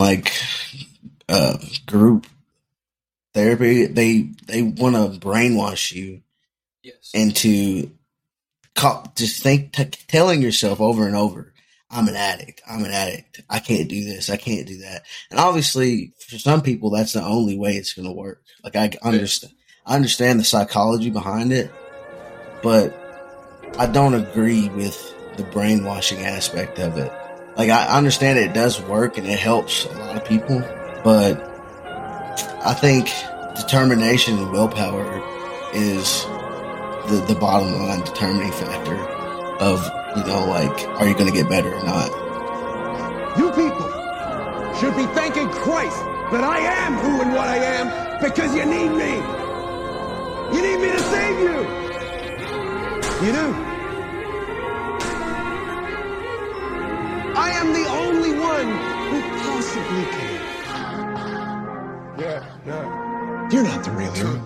like uh, group therapy, they they want to brainwash you Yes. into co- just think t- telling yourself over and over i'm an addict. I'm an addict. I can't do this. I can't do that. And obviously for some people that's the only way it's going to work. Like i understand i understand the psychology behind it but i don't agree with the brainwashing aspect of it like i understand it does work and it helps a lot of people but i think determination and willpower is the, the bottom line determining factor of you know like are you going to get better or not You people should be thanking Christ that I am who and what I am because you need me. You need me to save you. You do. I am the only one who possibly can. Yeah, yeah. You're not the real hero.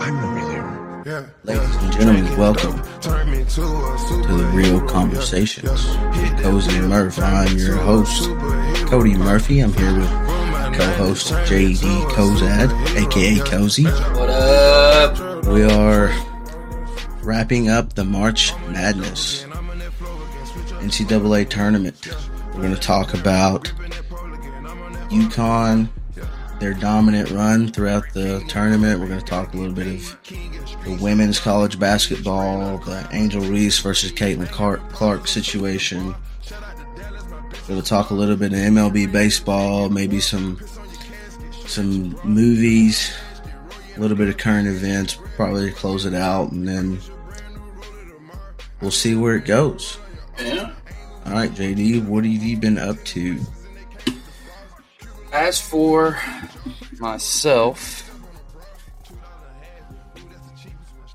I'm the real hero. Yeah. ladies and gentlemen welcome to the real conversations with cozy and murph i'm your host cody murphy i'm here with co-host jd kozad aka cozy What up? we are wrapping up the march madness ncaa tournament we're going to talk about UConn, their dominant run throughout the tournament. We're going to talk a little bit of the women's college basketball, the Angel Reese versus Caitlin Clark, situation. We're going to talk a little bit of MLB baseball, maybe some some movies, a little bit of current events, probably close it out, and then we'll see where it goes. Yeah. All right, JD, what have you been up to? As for myself,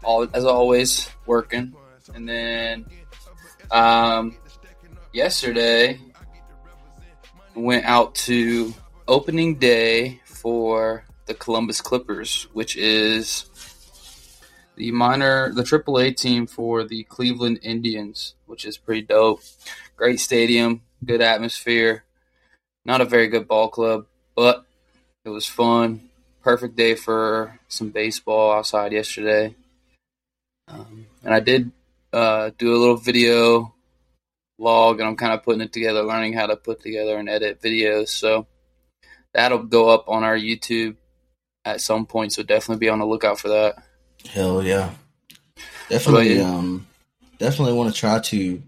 all as always, working, and then um, yesterday went out to opening day for the Columbus Clippers, which is the minor, the AAA team for the Cleveland Indians, which is pretty dope. Great stadium, good atmosphere. Not a very good ball club, but it was fun. Perfect day for some baseball outside yesterday. Um, and I did uh, do a little video log, and I'm kind of putting it together, learning how to put together and edit videos. So that'll go up on our YouTube at some point. So definitely be on the lookout for that. Hell yeah. Definitely um definitely want to try to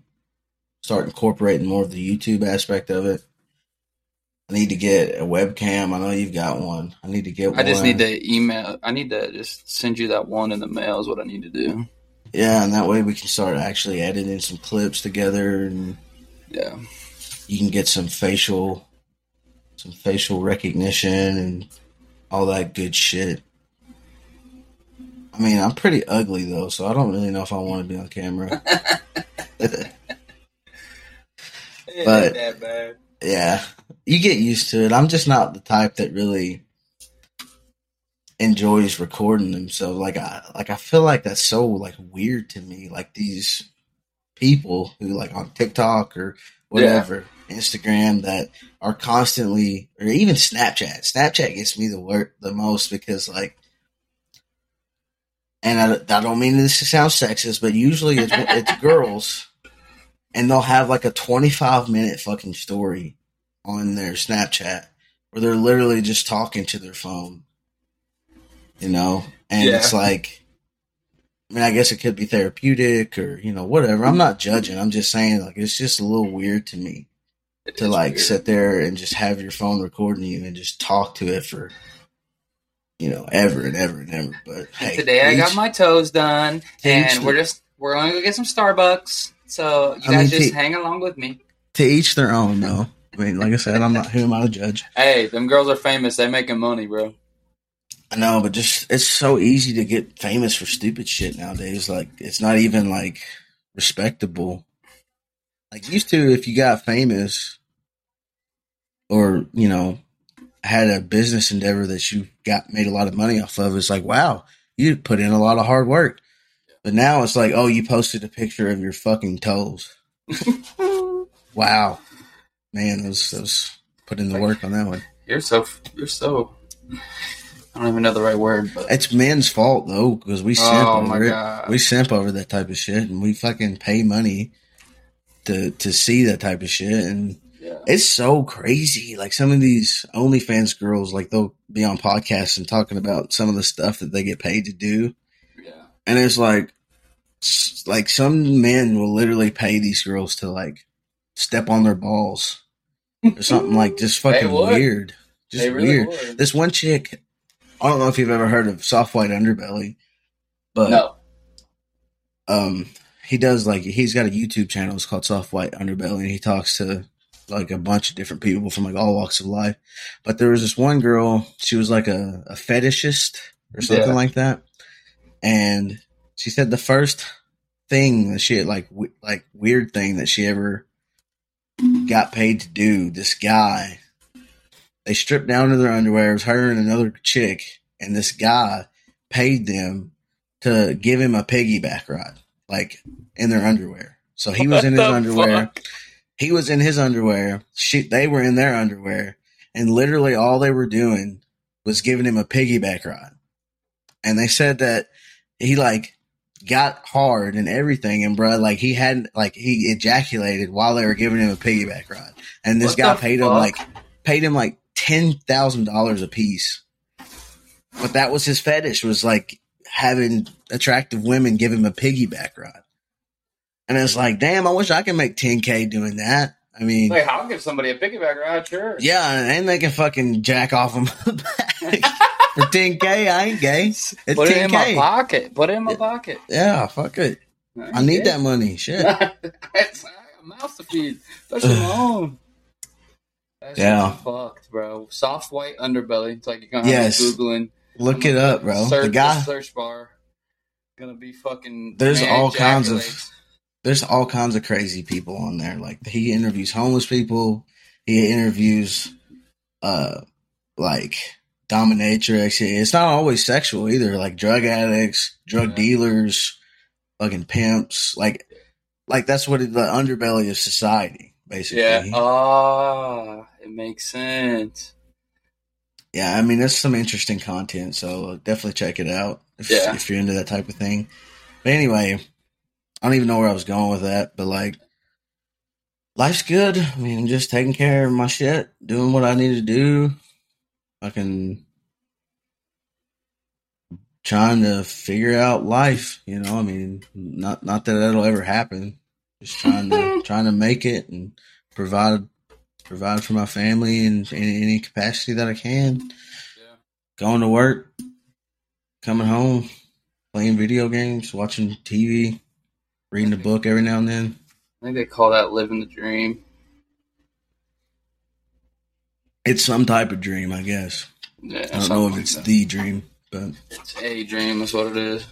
start incorporating more of the YouTube aspect of it. I need to get a webcam. I know you've got one. I need to get one. I just need to email. I need to just send you that one in the mail. Is what I need to do. Yeah, and that way we can start actually editing some clips together and Yeah. you can get some facial some facial recognition and all that good shit. I mean, I'm pretty ugly though, so I don't really know if I want to be on camera. But- bad. Yeah, you get used to it. I'm just not the type that really enjoys recording themselves. Like I, like I feel like that's so like weird to me. Like these people who like on TikTok or whatever, Instagram that are constantly, or even Snapchat. Snapchat gets me the wor the most because like, and I, I don't mean this to sound sexist, but usually it's it's girls and they'll have like a 25 minute fucking story on their Snapchat where they're literally just talking to their phone, you know? And Yeah. it's like, I mean, I guess it could be therapeutic or, you know, whatever. I'm not judging. I'm just saying, like, it's just a little weird to me It to like weird. sit there and just have your phone recording you and just talk to it for, you know, ever and ever and ever. But hey, Today I got my toes done, and we're just we're going to go get some Starbucks. So you I guys mean, just to- hang along with me. to each their own, though. I mean, like I said, I'm not who am I to judge. Hey, them girls are famous. They making money, bro. I know, but just it's so easy to get famous for stupid shit nowadays. Like it's not even like respectable. Like used to, if you got famous, or you know, had a business endeavor that you got made a lot of money off of, it's like wow, you put in a lot of hard work. But now it's like, oh, you posted a picture of your fucking toes. wow. man, those those put in the work on that one. You're so you're so. I don't even know the right word, but It's men's fault though, because we simp Oh, over it. God. We simp over that type of shit, and we fucking pay money to to see that type of shit, and yeah, it's so crazy. Like some of these OnlyFans girls, like they'll be on podcasts and talking about some of the stuff that they get paid to do, yeah. and it's like, like some men will literally pay these girls to like step on their balls or something like just fucking weird, just They really weird. would. This one chick, I don't know if you've ever heard of soft white underbelly, but no, um, he does like he's got a YouTube channel. It's called Soft White Underbelly, and he talks to like a bunch of different people from like all walks of life. But there was this one girl. She was like a, a fetishist or something Yeah. like that, and she said the first thing that she had like w- like weird thing that she ever got paid to do. This guy, they stripped down to their underwear. It was her and another chick, and this guy paid them to give him a piggyback ride, like in their underwear. So he was What in his underwear. fuck? He was in his underwear. She, they were in their underwear, and literally all they were doing was giving him a piggyback ride. And they said that he like got hard and everything, and bro, like he hadn't like he ejaculated while they were giving him a piggyback ride, and this What guy paid him like paid him like ten thousand dollars a piece. But that was his fetish was like having attractive women give him a piggyback ride. And it's like, damn, I wish I could make 10K doing that. I mean, Like, I'll give somebody a piggyback ride, sure. yeah, and they can fucking jack off them. For 10K, I ain't gay. It's Put it in my 10K. pocket. Put it in my pocket. Yeah, fuck it. I need that money. Shit. it's I got a mouse to feed. That's my own. That's Yeah. fucked, bro. Soft white underbelly. It's like you're gonna Yes. have googling. Look it up, bro. Search The guy, search bar. Gonna be fucking. There's all kinds of-. There's all kinds of crazy people on there. Like he interviews homeless people. He interviews, uh, like dominatrix. It's not always sexual either. Like drug addicts, drug Yeah. dealers, fucking pimps. Like, like that's what it, the underbelly of society, basically. Yeah. Ah, it makes sense. Yeah, I mean, that's some interesting content, so definitely check it out if, Yeah. if you're into that type of thing. But anyway, I don't even know where I was going with that, but like, life's good. I mean, just taking care of my shit, doing what I need to do. Fucking trying to figure out life, you know. I mean, not not that that'll ever happen. Just trying to trying to make it and provide provide for my family in, in any capacity that I can. Yeah. Going to work, coming home, playing video games, watching TV, reading a book every now and then. I think they call that living the dream. It's some type of dream, I guess. Yeah, I don't know if like it's that. the dream, but It's a dream. That's what it is.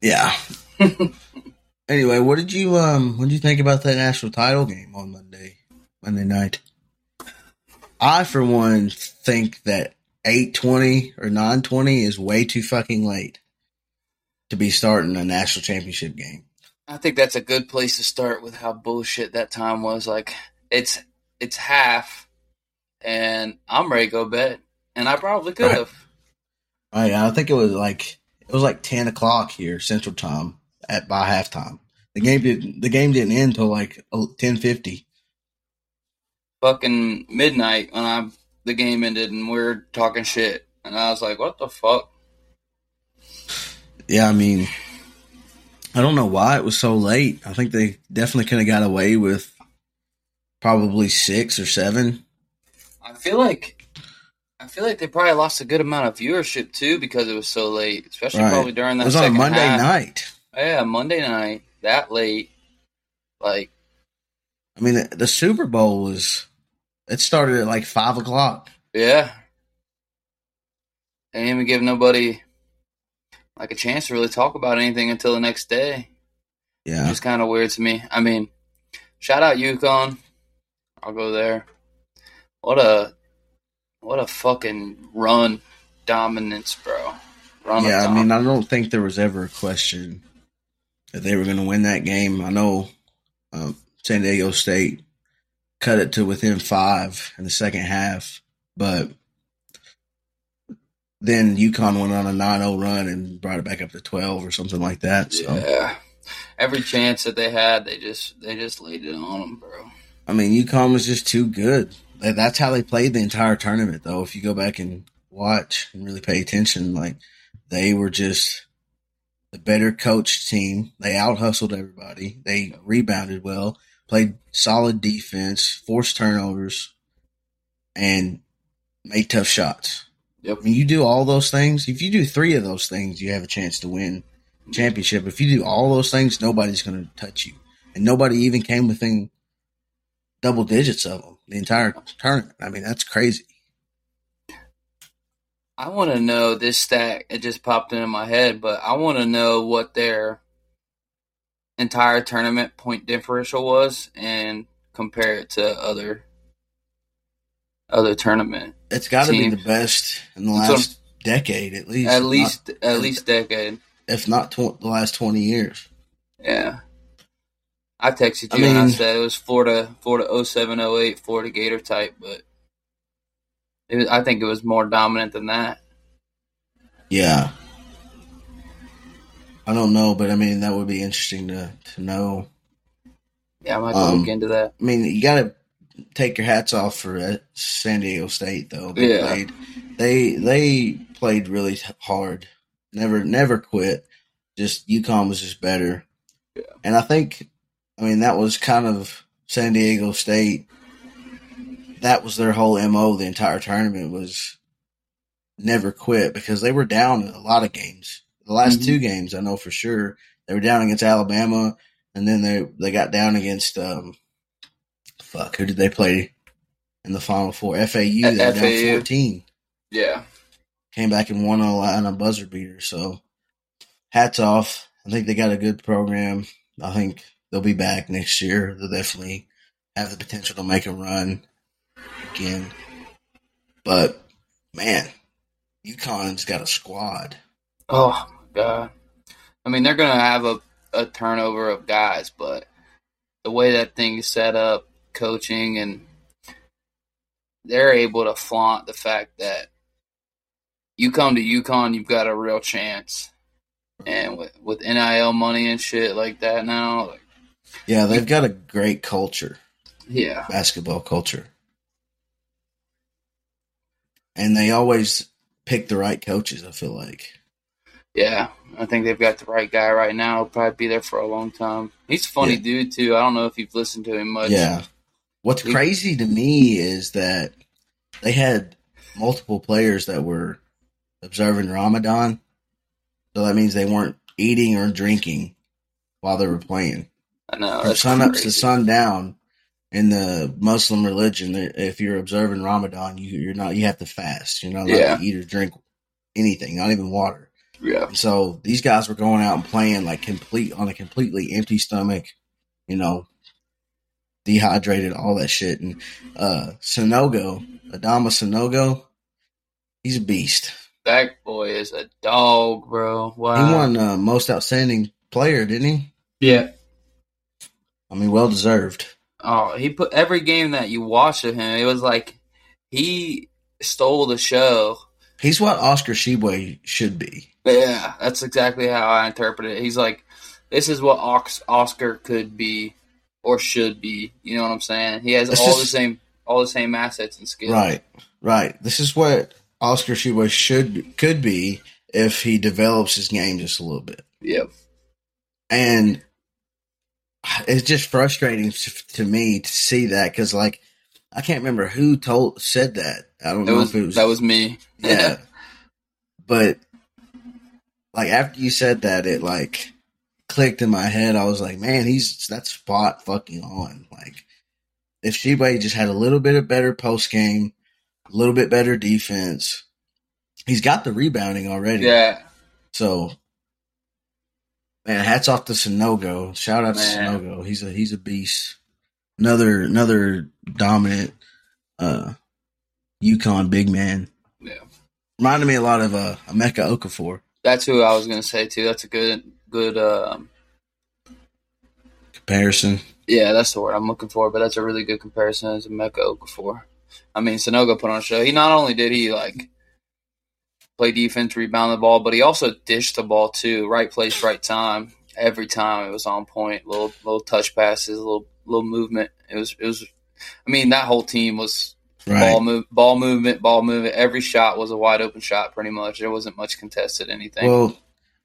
yeah. anyway, what did you um what did you think about that national title game on Monday Monday night? I for one think that eight twenty or nine twenty is way too fucking late to be starting a national championship game. I think that's a good place to start with how bullshit that time was. Like it's it's half, and I'm ready to go bed, and I probably could Right. have. Oh, I I think it was like it was like ten o'clock here Central Time at by halftime. The game didn't the game didn't end until like uh, ten fifty. Fucking midnight when I the game ended, and we are talking shit, and I was like, "What the fuck?" Yeah, I mean, I don't know why it was so late. I think they definitely could have got away with probably six or seven. I feel like I feel like they probably lost a good amount of viewership too because it was so late, especially Right. probably during that. It was on a Monday half. night. Yeah, Monday night that late. Like I mean, the, the Super Bowl was it started at like five o'clock. Yeah. They didn't even give nobody like a chance to really talk about anything until the next day. Yeah, Which is kind of weird to me. I mean, shout out UConn. I'll go there. What a what a fucking run dominance, bro. Run yeah. I mean, I don't think there was ever a question that they were going to win that game. I know um, San Diego State cut it to within five in the second half, but then UConn went on a 9-0 run and brought it back up to 12 or something like that. So Yeah. Every chance that they had, they just they just laid it on them, bro. I mean, UConn was just too good. That's how they played the entire tournament, though. If you go back and watch and really pay attention, like they were just the better coached team. They out hustled everybody. They rebounded well, played solid defense, forced turnovers, and made tough shots. When you do all those things, if you do three of those things, you have a chance to win championship. If you do all those things, nobody's going to touch you, and nobody even came within double digits of them the entire tournament. I mean, that's crazy. I want to know this stat. It just popped into my head, but I want to know what their entire tournament point differential was and compare it to other other tournament. It's got to be the best in the last decade, at least. At least not- at least decade. if not tw- the last twenty years. Yeah. I texted I you and I said it was Florida Florida 0708 Florida Gator type, but it was, I think it was more dominant than that. Yeah. I don't know, but I mean that would be interesting to to know. Yeah, I might Um, look into that. I mean, you got to take your hats off for uh, San Diego State, though. They Yeah. played, they they played really hard. Never never quit. Just UConn was just better. Yeah. And I think, I mean, that was kind of San Diego State. That was their whole mo. The entire tournament was never quit because they were down in a lot of games. The last Mhm. two games, I know for sure, they were down against Alabama, and then they they got down against um, fuck, who did they play in the final four? FAU. They were down FAU. fourteen. Yeah. Came back and won on a, on a buzzer beater. So, hats off. I think they got a good program. I think they'll be back next year. They'll definitely have the potential to make a run again. But man, UConn's got a squad. Oh god. I mean, they're gonna have a, a turnover of guys, but the way that thing is set up, coaching, and they're able to flaunt the fact that you come to UConn, you've got a real chance. And with with NIL money and shit like that now, like, Yeah, they've got a great culture, yeah, basketball culture. And they always pick the right coaches, I feel like. yeah. I think they've got the right guy right now. He'll probably be there for a long time. He's a funny Yeah. dude too. I don't know if you've listened to him much. Yeah. What's crazy to me is that they had multiple players that were observing Ramadan. So that means they weren't eating or drinking while they were playing. I know. From sun up to sundown in the Muslim religion, if you're observing Ramadan, you, you're not, you have to fast. You're not allowed Yeah. to eat or drink anything, not even water. Yeah. And so these guys were going out and playing like complete on a completely empty stomach, you know, dehydrated, all that shit. And uh Sanogo, Adama Sanogo, he's a beast. That boy is a dog, bro. Wow. He won uh, most outstanding player, didn't he? Yeah. I mean, well deserved. Oh, he put every game that you watched of him. It was like he stole the show. He's what Oscar Tshiebwe should be. Yeah, that's exactly how I interpret it. He's like, this is what Ox- Oscar could be or should be. You know what I'm saying? He has It's all just- the same all the same assets and skills. Right, right. This is what Oscar Tshiebwe should could be if he develops his game just a little bit. Yep. and it's just frustrating to, to me to see that because like I can't remember who told said that. I don't It know was, if it was that was me. yeah, but like after you said that, it like clicked in my head. I was like, man, he's that spot fucking on. Like if Sheba just had a little bit of better post game, a little bit better defense, he's got the rebounding already. yeah. So, man, hats off to Sanogo. Shout out to Man. Sanogo. He's a he's a beast. Another another dominant uh UConn big man. Yeah. Reminded me a lot of uh Emeka Okafor That's who I was gonna say too. That's a good good um comparison. Yeah, that's the word I'm looking for. But that's a really good comparison as Mecca Okafor. I mean, Sanogo put on a show. He not only did he like play defense, rebound the ball, but he also dished the ball too. Right place, right time. Every time it was on point. Little little touch passes, little little movement. It was it was. I mean, that whole team was Right. ball move, ball movement, ball movement. Every shot was a wide open shot, pretty much. There wasn't much contested anything. Well,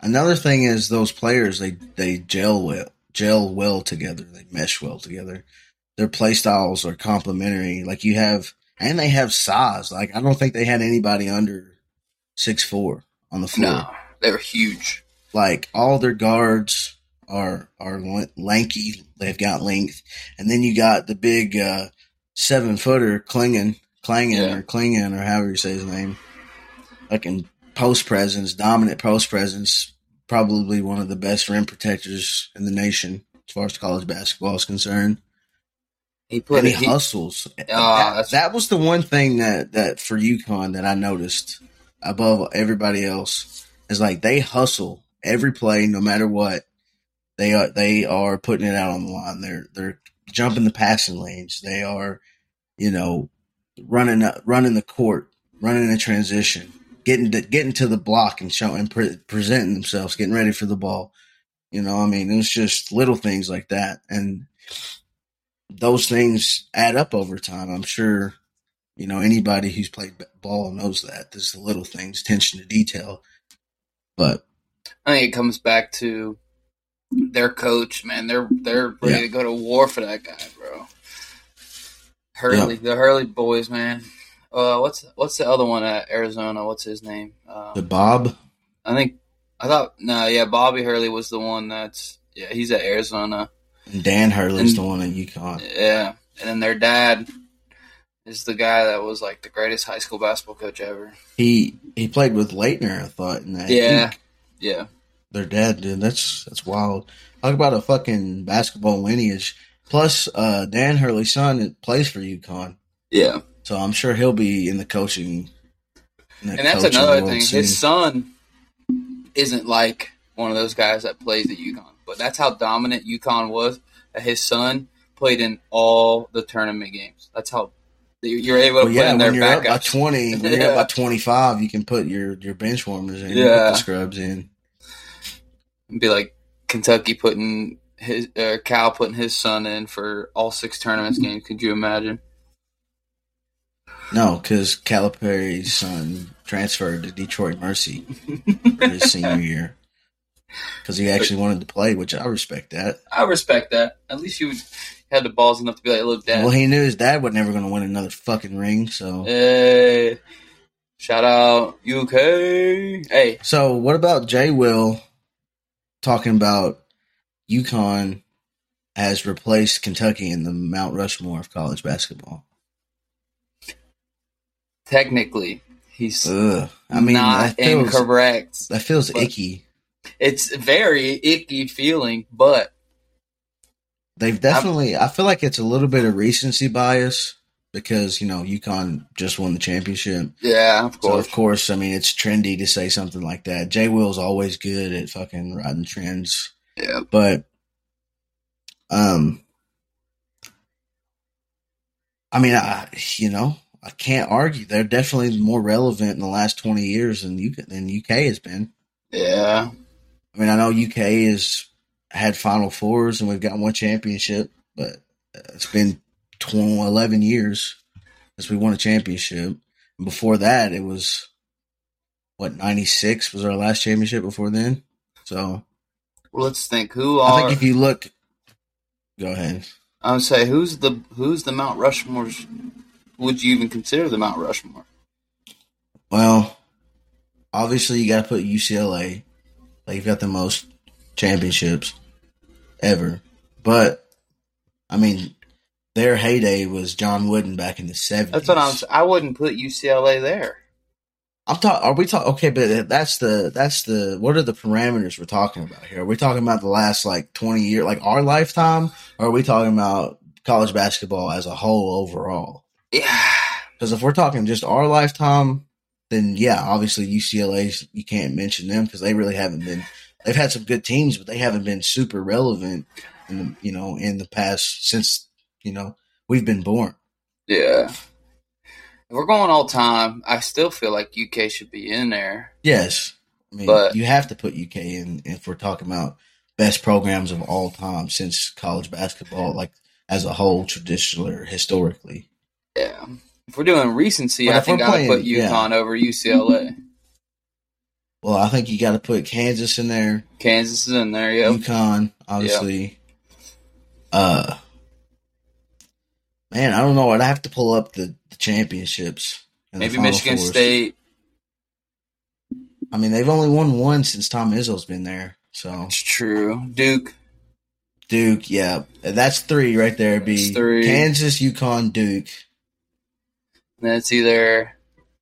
another thing is those players they they gel well, gel well together. They mesh well together. Their play styles are complementary. Like you have, and they have size. Like I don't think they had anybody under six four on the floor. no, they were huge. Like all their guards are are lanky. They've got length, and then you got the big uh, seven footer clinging, clanging Yeah. or clinging or however you say his name. Fucking post presence, dominant post presence. Probably one of the best rim protectors in the nation as far as college basketball is concerned. He put And he. He, hustles. Ah, that, that was the one thing that that for UConn that I noticed above everybody else is like they hustle every play, no matter what. They are they are putting it out on the line. They're they're jumping the passing lanes. They are, you know, running running the court, running the transition, getting to, getting to the block and showing pre- presenting themselves, getting ready for the ball. You know, I mean, it was just little things like that, and those things add up over time. I'm sure, you know, anybody who's played ball knows that. There's the little things, attention to detail. But I think it comes back to their coach, man. They're they're ready Yeah. to go to war for that guy, bro. Hurley, the Hurley boys, man. Uh, what's what's the other one at Arizona? What's his name? the Um, Bob, I think I thought no, yeah, Bobby Hurley was the one that's yeah, he's at Arizona. and Dan Hurley's And- the one at UConn. Yeah, and then their dad is the guy that was like the greatest high school basketball coach ever. He he played with Laettner, I thought. In that Yeah, yeah. their dad dude, That's that's wild. Talk about a fucking basketball lineage. Plus, uh, Dan Hurley's son plays for UConn, Yeah. So I'm sure he'll be in the coaching. in the And that's coaching another thing. soon. His son isn't like one of those guys that plays at UConn, but that's how dominant UConn was. That his son played in all the tournament games. That's how you're able to Well, yeah, in their when you're up by twenty, when you're Yeah. up by twenty five, you can put your your bench warmers in, Yeah. the scrubs in. It'd be like Kentucky putting his uh, Cal putting his son in for all six tournaments games. Could you imagine? No, because Calipari's son transferred to Detroit Mercy for his senior year because he actually wanted to play, which I respect that. I respect that. At least you had the balls enough to be like, "Look, Dad, Well, he knew his dad was never going to win another fucking ring. So, hey, shout out UK, hey." so what about Jay Will talking about UConn has replaced Kentucky in the Mount Rushmore of college basketball? Technically, he's Ugh. I mean, not feels, incorrect. that feels icky. It's very icky feeling, but They've definitely. I feel like it's a little bit of recency bias because you know UConn just won the championship. yeah, of So course. of course, I mean it's trendy to say something like that. Jay Will's always good at fucking riding trends, yeah, but um, I mean, I you know I can't argue. They're definitely more relevant in the last twenty years than UK than UK has been. yeah, I mean, I know UK has had Final Fours and we've got one championship, but it's been 12, 11 years since we won a championship. And before that, it was what ninety six was our last championship. Before then, so Well, let's think. Who are. I think if you look, go ahead. I would say who's the who's the Mount Rushmore's? Would you even consider the Mount Rushmore? Well, obviously you got to put UCLA. Like you've got the most championships ever, but I mean, their heyday was John Wooden back in the seventies. That's what I'm. I wouldn't put UCLA there. I'm talking. Are we talking? Okay, but that's the that's the. What are the parameters we're talking about here? Are we talking about the last like 20 years, like our lifetime, or are we talking about college basketball as a whole overall? Yeah, Because if we're talking just our lifetime, then yeah, obviously UCLA, you can't mention them because they really haven't been. They've had some good teams, but they haven't been super relevant in the, you know in the past since you know we've been born. Yeah. If we're going all time, I still feel like UK should be in there. Yes, I mean But- you have to put UK in if we're talking about best programs of all time since college basketball, like as a whole, traditionally or historically. Yeah. If we're doing recency, But I think I would put playing- yeah. UConn over UCLA. Well, I think you got to put Kansas in there, Kansas is in there, yep. UConn, obviously. Uh, man, I don't know. I'd have to pull up the, the championships. and the Maybe Michigan Fours. State. I mean, they've only won one since Tom Izzo's been there. So It's true. Duke. Duke, yeah, that's three right there. Be three. Kansas, UConn, Duke. That's either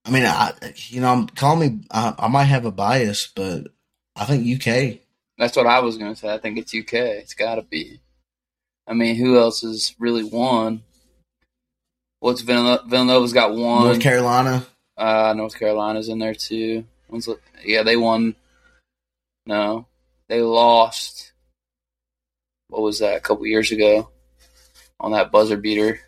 I mean, I you know, I'm call me. I, I might have a bias, but I think UK. that's what I was gonna say. I think it's UK. It's gotta be. I mean, who else has really won? What's Villanova? Villanova's got one. North Carolina. Uh, North Carolina's in there too. One's, yeah, they won. No, they lost. What was that? A couple years ago, on that buzzer beater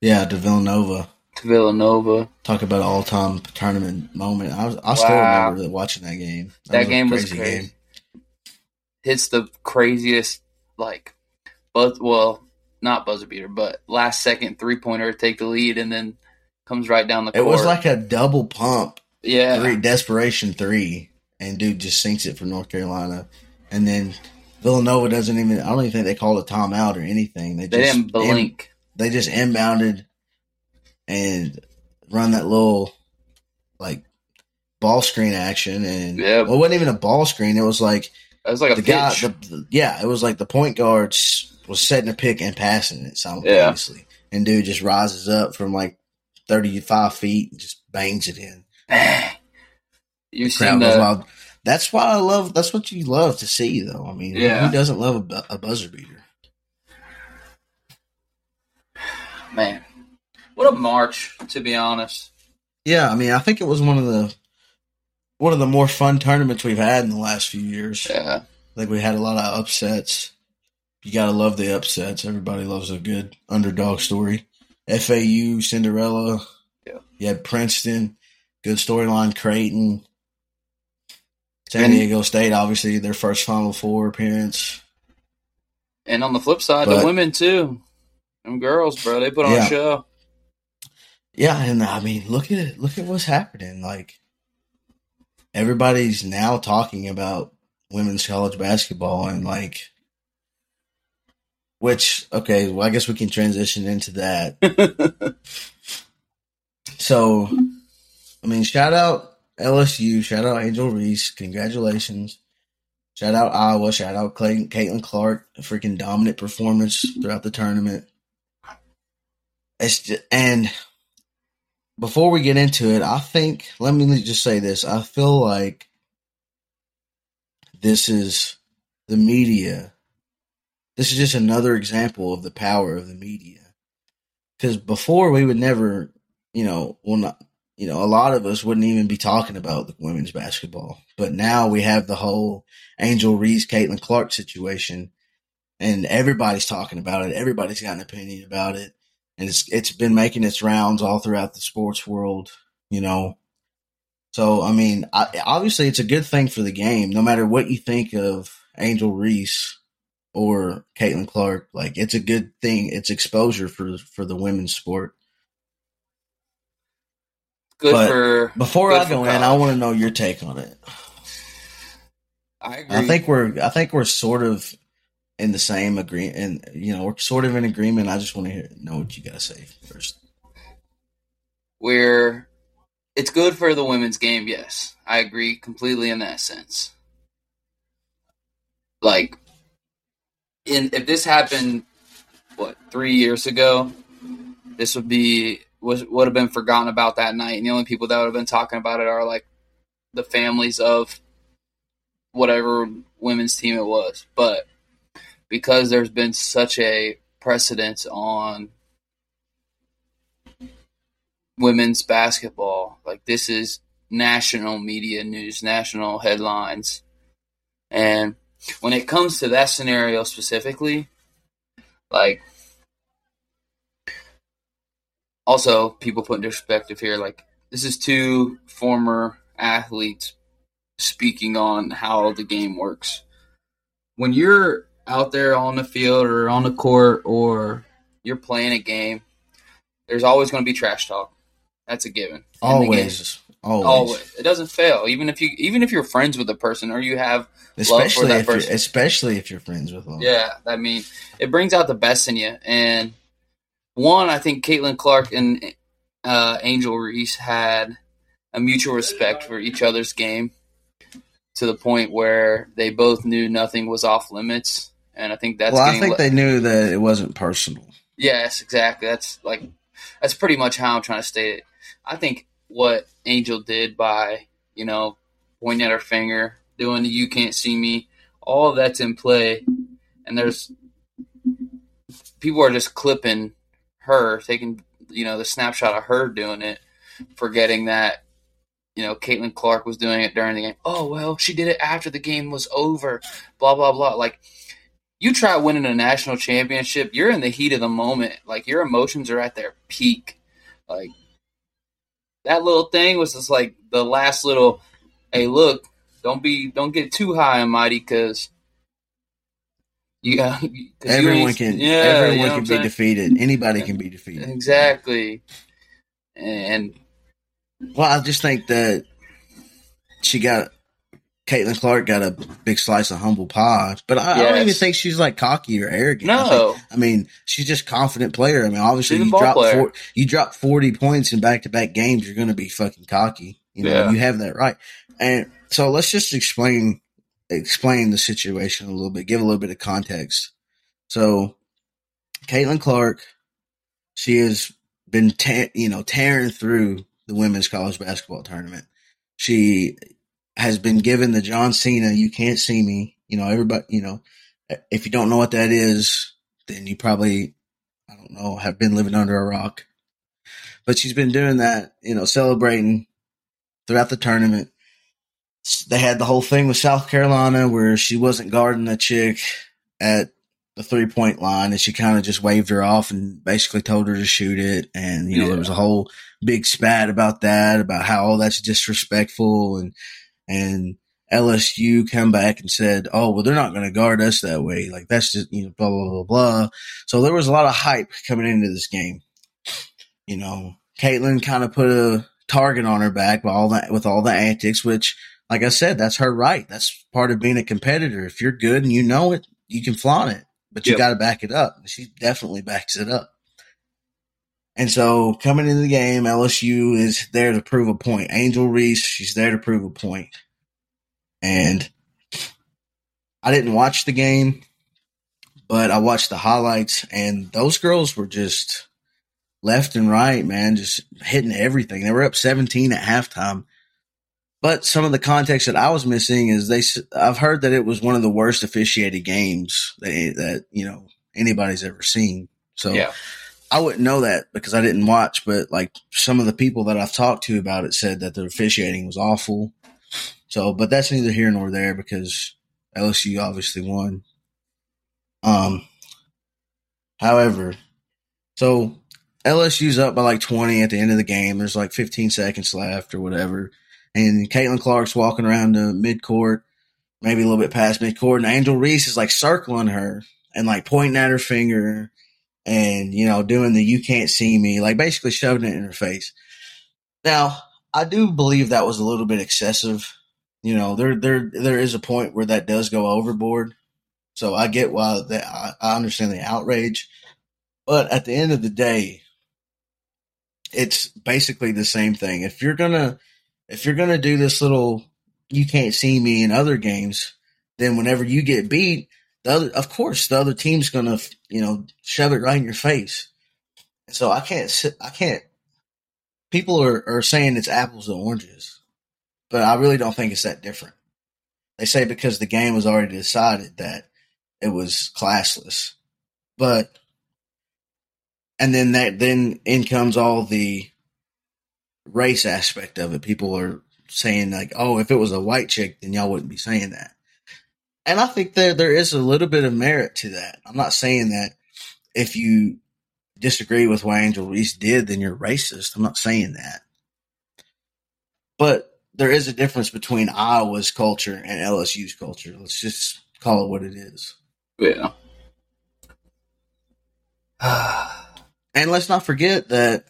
Yeah, to Villanova. To Villanova. Talk about all time tournament moment. I was, I still remember that watching that game. That, a game was crazy. Hits the craziest, like, but well, not buzzer beater, but last second three pointer take the lead, and then comes right down the It was like a double pump, yeah, three desperation three, and dude just sinks it for North Carolina, and then Villanova doesn't even. I don't even think they called a timeout or anything. They, they just didn't blink. they just inbounded and run that little like ball screen action and Yep. well, it wasn't even a ball screen. It was like It was like a the guy, the, the- yeah, it was like the point guard was setting a pick and passing it simultaneously, and dude just rises up from like thirty five feet and just bangs it in. Crowd seen wild. That's why I love. That's what you love to see, though. I mean, Yeah. who doesn't love a, a buzzer beater? man. What a march, to be honest. Yeah, I mean, I think it was one of the one of the more fun tournaments we've had in the last few years. Yeah, Like we had a lot of upsets. You gotta love the upsets. Everybody loves a good underdog story. FAU, Cinderella. Yeah. You had Princeton, good storyline. Creighton, San Diego State, obviously their first Final Four appearance. and on the flip side, But- the women too. Them girls, bro, they put on Yeah. a show. Yeah, and I mean, look at it. Look at what's happening. Like everybody's now talking about women's college basketball and like, which okay, well, I guess we can transition into that. So, I mean, shout out LSU, shout out Angel Reese, congratulations. Shout out Iowa, shout out Clayton, Caitlin Clark, freaking dominant performance throughout the tournament. It's just, and before we get into it, I think let me just say this: I feel like this is the media. This is just another example of the power of the media. Because before we would never, you know, well, not, you know, a lot of us wouldn't even be talking about the women's basketball. But now we have the whole Angel Reese, Caitlin Clark situation, and everybody's talking about it. Everybody's got an opinion about it, and it's it's been making its rounds all throughout the sports world. You know, so I mean, I, obviously, it's a good thing for the game. No matter what you think of Angel Reese or Caitlin Clark, like it's a good thing. It's exposure for for the women's sport. Good But for Before good I go in, I want to know your take on it. I agree. I think we're I think we're sort of in the same agreement, and you know, we're sort of in agreement. I just want to hear know what you got to say first. we're it's good for the women's game. Yes, I agree completely in that sense. Like, in if this happened, what three years ago, this would be was would have been forgotten about that night, and the only people that would have been talking about it are like the families of whatever women's team it was. But because there's been such a precedence on women's basketball. Like this is national media news, national headlines. And when it comes to that scenario specifically, like also people put into perspective here, like this is two former athletes speaking on how the game works. When you're out there on the field or on the court or you're playing a game, there's always going to be trash talk. That's a given. Always. Always. Always. It doesn't fail. Even if you even if you're friends with a person or you have especially love for that person. especially if you're friends with them. Yeah, I mean, it brings out the best in you. And one, I think Caitlin Clark and uh, Angel Reese had a mutual respect for each other's game to the point where they both knew nothing was off limits. And I think that's well, I think le- they knew that it wasn't personal. Yes, exactly. That's like that's pretty much how I'm trying to state it. I think what Angel did by, you know, pointing at her finger, doing the you can't see me, all of that's in play. And there's people are just clipping her, taking you know, the snapshot of her doing it, forgetting that, you know, Caitlin Clark was doing it during the game. Oh well, she did it after the game was over. Blah blah blah. Like you try winning a national championship, you're in the heat of the moment. Like your emotions are at their peak. Like that little thing was just like the last little. Hey, look! Don't be, don't get too high and mighty, because yeah, Everyone can. Yeah, everyone you know can be saying? defeated. Anybody can be defeated. Exactly. And Well, I just think that she got Caitlin Clark got a big slice of humble pie, but I, I don't even think she's like cocky or arrogant. I, think- no, I mean she's just confident player. I mean, obviously you drop four, you drop forty points in back to back games, you're going to be fucking cocky. You know, Yeah. you have that right. And so let's just explain explain the situation a little bit, give a little bit of context. So, Caitlin Clark, she has been ta- you know tearing through the women's college basketball tournament. She has been given the John Cena "You Can't See Me." You know, everybody. You know, if you don't know what that is, then you probably I don't know have been living under a rock. But she's been doing that, you know, celebrating throughout the tournament. They had the whole thing with South Carolina where she wasn't guarding a chick at the three point line and she kind of just waved her off and basically told her to shoot it. And, you know, Yeah. there was a whole big spat about that, about how all that's disrespectful and, and LSU come back and said, oh, well, they're not going to guard us that way. Like that's just, you know, blah, blah, blah, blah. So there was a lot of hype coming into this game. You know, Caitlin kind of put a target on her back by all that, with all the antics, which, like I said, that's her right. That's part of being a competitor. If you're good and you know it, you can flaunt it, but you Yep. got to back it up. She definitely backs it up. And so coming into the game, LSU is there to prove a point. Angel Reese, she's there to prove a point. And I didn't watch the game, but I watched the highlights, and those girls were just left and right, man, just hitting everything. They were up 17 at halftime. But some of the context that I was missing is they. I've heard that it was one of the worst officiated games that that you know anybody's ever seen. So yeah, I wouldn't know that because I didn't watch, but like some of the people that I've talked to about it said that the officiating was awful. So, but that's neither here nor there because LSU obviously won. Um, however, so LSU's up by like 20 at the end of the game. There's like 15 seconds left or whatever. And Caitlin Clark's walking around the midcourt, maybe a little bit past midcourt, and Angel Reese is like circling her and like pointing at her finger and you know doing the you can't see me like basically shoving it in her face. Now i do believe that was a little bit excessive. You know there there there is a point where that does go overboard. So i get why that I, I understand the outrage but at the end of the day it's basically the same thing. If you're gonna if you're gonna do this little you can't see me in other games then whenever you get beat the other, of course, the other team's gonna, you know, shove it right in your face. So I can't, I can't. People are, are saying it's apples and oranges, but I really don't think it's that different. They say because the game was already decided that it was classless, but, and then that, then in comes all the race aspect of it. People are saying like, oh, if it was a white chick, then y'all wouldn't be saying that. And I think there there is a little bit of merit to that. I'm not saying that if you disagree with what Angel Reese did, then you're racist. I'm not saying that. But there is a difference between Iowa's culture and LSU's culture. Let's just call it what it is. Yeah. And let's not forget that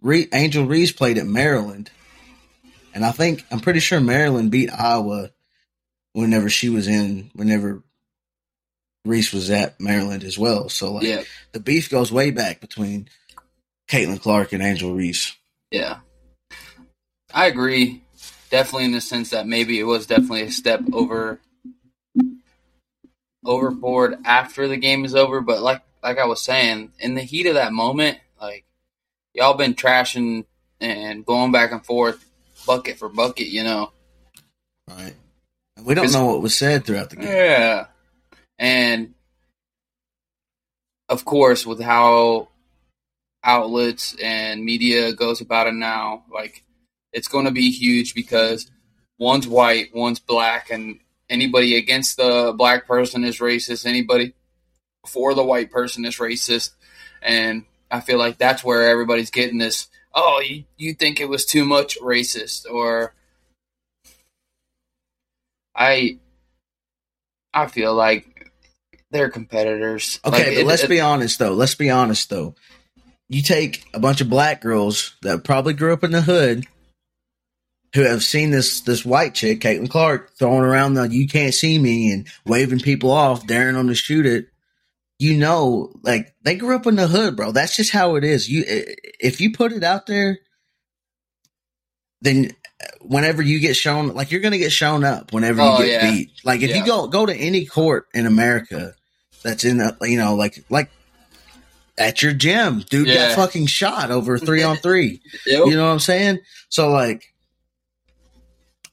Re- Angel Reese played at Maryland. And I think, I'm pretty sure Maryland beat Iowa whenever she was in, whenever Reese was at Maryland as well. So, like, yeah. the beef goes way back between Caitlin Clark and Angel Reese. Yeah. I agree. Definitely in the sense that maybe it was definitely a step over overboard after the game is over, but like like I was saying, in the heat of that moment, like y'all been trashing and going back and forth bucket for bucket, you know. Right. We don't know what was said throughout the game. Yeah. And of course, with how outlets and media goes about it now, like it's going to be huge because one's white, one's black, and anybody against the black person is racist. Anybody for the white person is racist. And I feel like that's where everybody's getting this. Oh, you, you think it was too much racist, or I I feel like they're competitors. Okay, Like, but it- let's it- be honest though. Let's be honest though. You take a bunch of black girls that probably grew up in the hood who have seen this this white chick, Caitlin Clark, throwing around the you can't see me and waving people off, daring them to shoot it. You know, like they grew up in the hood, bro. That's just how it is. You if you put it out there, then whenever you get shown like you're gonna get shown up whenever you Oh, get yeah. beat. Like if Yeah. you go go to any court in America that's in a you know like like at your gym, dude Yeah. got fucking shot over three on three. Yep. You know what I'm saying? So like,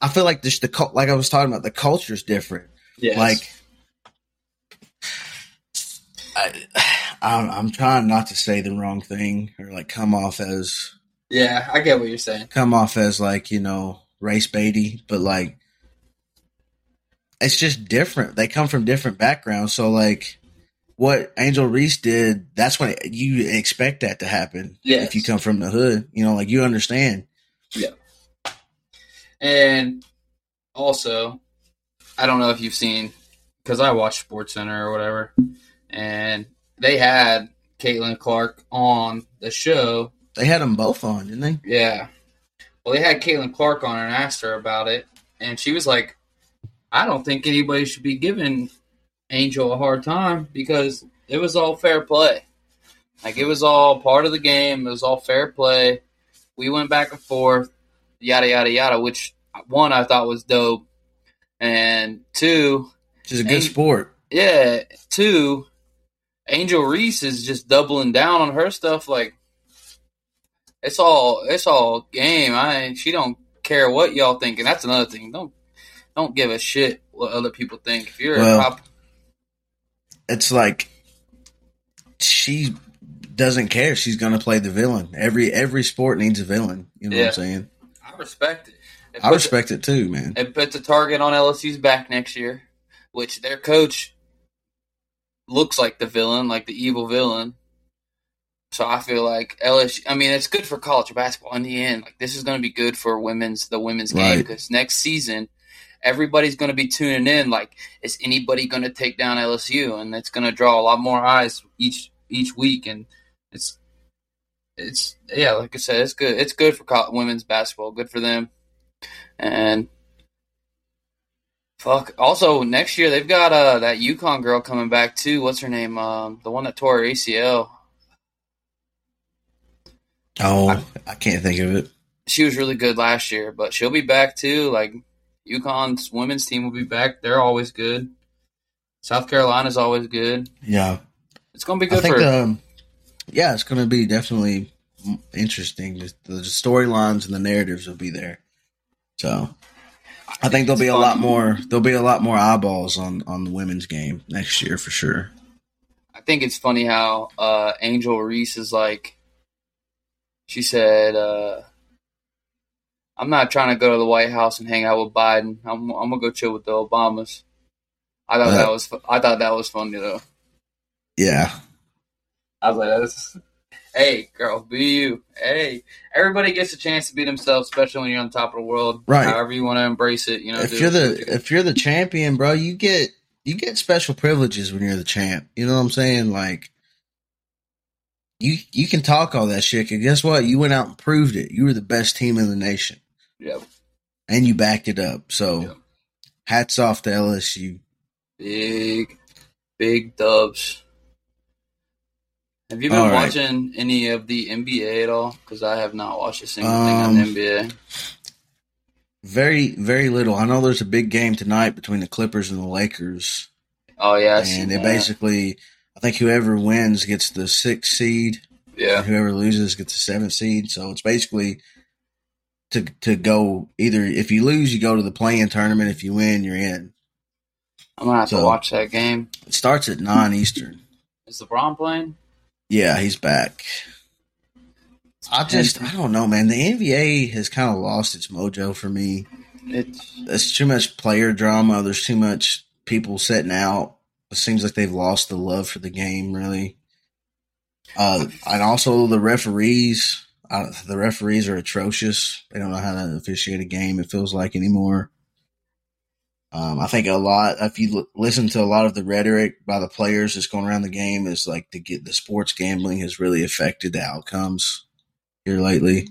I feel like just the like I was talking about the culture's different. Yes. Like, I, I'm, I'm trying not to say the wrong thing or like come off as yeah, I get what you're saying. come off as like you know race baity, but like it's just different. They come from different backgrounds, so like what Angel Reese did, that's when you expect that to happen. Yes. If you come from the hood, you know, like you understand. Yeah. And also, I don't know if you've seen because I watch SportsCenter or whatever, and they had Caitlin Clark on the show. They had them both on, didn't they? Yeah. Well, they had Caitlin Clark on and asked her about it, and she was like, "I don't think anybody should be giving Angel a hard time because it was all fair play. Like it was all part of the game. It was all fair play. We went back and forth, yada yada yada. Which one I thought was dope, and two, Which is a good sport. yeah, two, Angel Reese is just doubling down on her stuff. Like it's all it's all game. I she don't care what y'all think, and that's another thing. Don't don't give a shit what other people think. If you're Well, a top, It's like she doesn't care. She's going to play the villain. Every every sport needs a villain. You know what I'm saying? I respect it. It I respect it too, man. It puts a target on LSU's back next year, which their coach looks like the villain, like the evil villain. So I feel like LSU. I mean, it's good for college basketball in the end. Like this is going to be good for women's the women's game because next season everybody's going to be tuning in. Like, is anybody going to take down LSU? And it's going to draw a lot more eyes each each week. And it's it's yeah, like I said, it's good. It's good for co- women's basketball. Good for them. And fuck. Also, next year they've got uh that UConn girl coming back too. What's her name? Um, the one that tore her ACL. Oh, I can't think of it. She was really good last year, but she'll be back too. Like UConn's women's team will be back. They're always good. South Carolina's always good. Yeah. It's gonna be I good think, for. um, yeah, it's going to be definitely interesting. The, the storylines and the narratives will be there. So I think there'll be a lot more. There'll be a lot more eyeballs on on the women's game next year for sure. I think it's funny how uh, Angel Reese is like. She said, uh, "I'm not trying to go to the White House and hang out with Biden. I'm, I'm gonna go chill with the Obamas. I thought Uh, that was fu- I thought that was funny though. Yeah. I was like, that's hey girl, be you. Hey, everybody gets a chance to be themselves, especially when you're on top of the world. Right. However you want to embrace it, you know. if you're it, do what the you- if you're the champion, bro, you get you get special privileges when you're the champ. You know what I'm saying? Like you you can talk all that shit. And guess what? You went out and proved it. You were the best team in the nation, Yep. and you backed it up. So, Yep. hats off to LSU. Big, big dubs. Have you been right. watching any of the NBA at all? Because I have not watched a single thing Um, on the NBA. Very very little. I know there's a big game tonight between the Clippers and the Lakers, Oh yeah, I and it that. basically. I think whoever wins gets the sixth seed, yeah, whoever loses gets the seventh seed. So it's basically to to go either if you lose, you go to the play-in tournament. If you win, you're in. I'm gonna have to watch that game. It starts at nine Eastern. Is LeBron playing? Yeah, he's back. I just I don't know, man. The NBA has kind of lost its mojo for me. It's There's too much player drama. There's too much people setting out. It seems like they've lost the love for the game, really. Uh, and also the referees. Uh, the referees are atrocious. They don't know how to officiate a game. It feels like anymore. Um, I think a lot. If you l- listen to a lot of the rhetoric by the players that's going around the game, is like to get the sports gambling has really affected the outcomes here lately.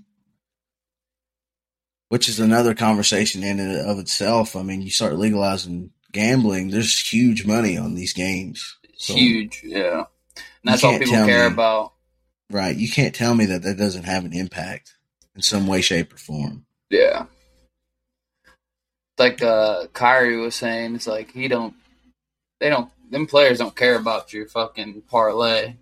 Which is another conversation in and of itself. I mean, you start legalizing gambling, there's huge money on these games. So- huge, yeah. And that's all people care me. about. Right. You can't tell me that that doesn't have an impact in some way, shape, or form. Yeah. Like uh Kyrie was saying, it's like he don't they don't them players don't care about your fucking parlay.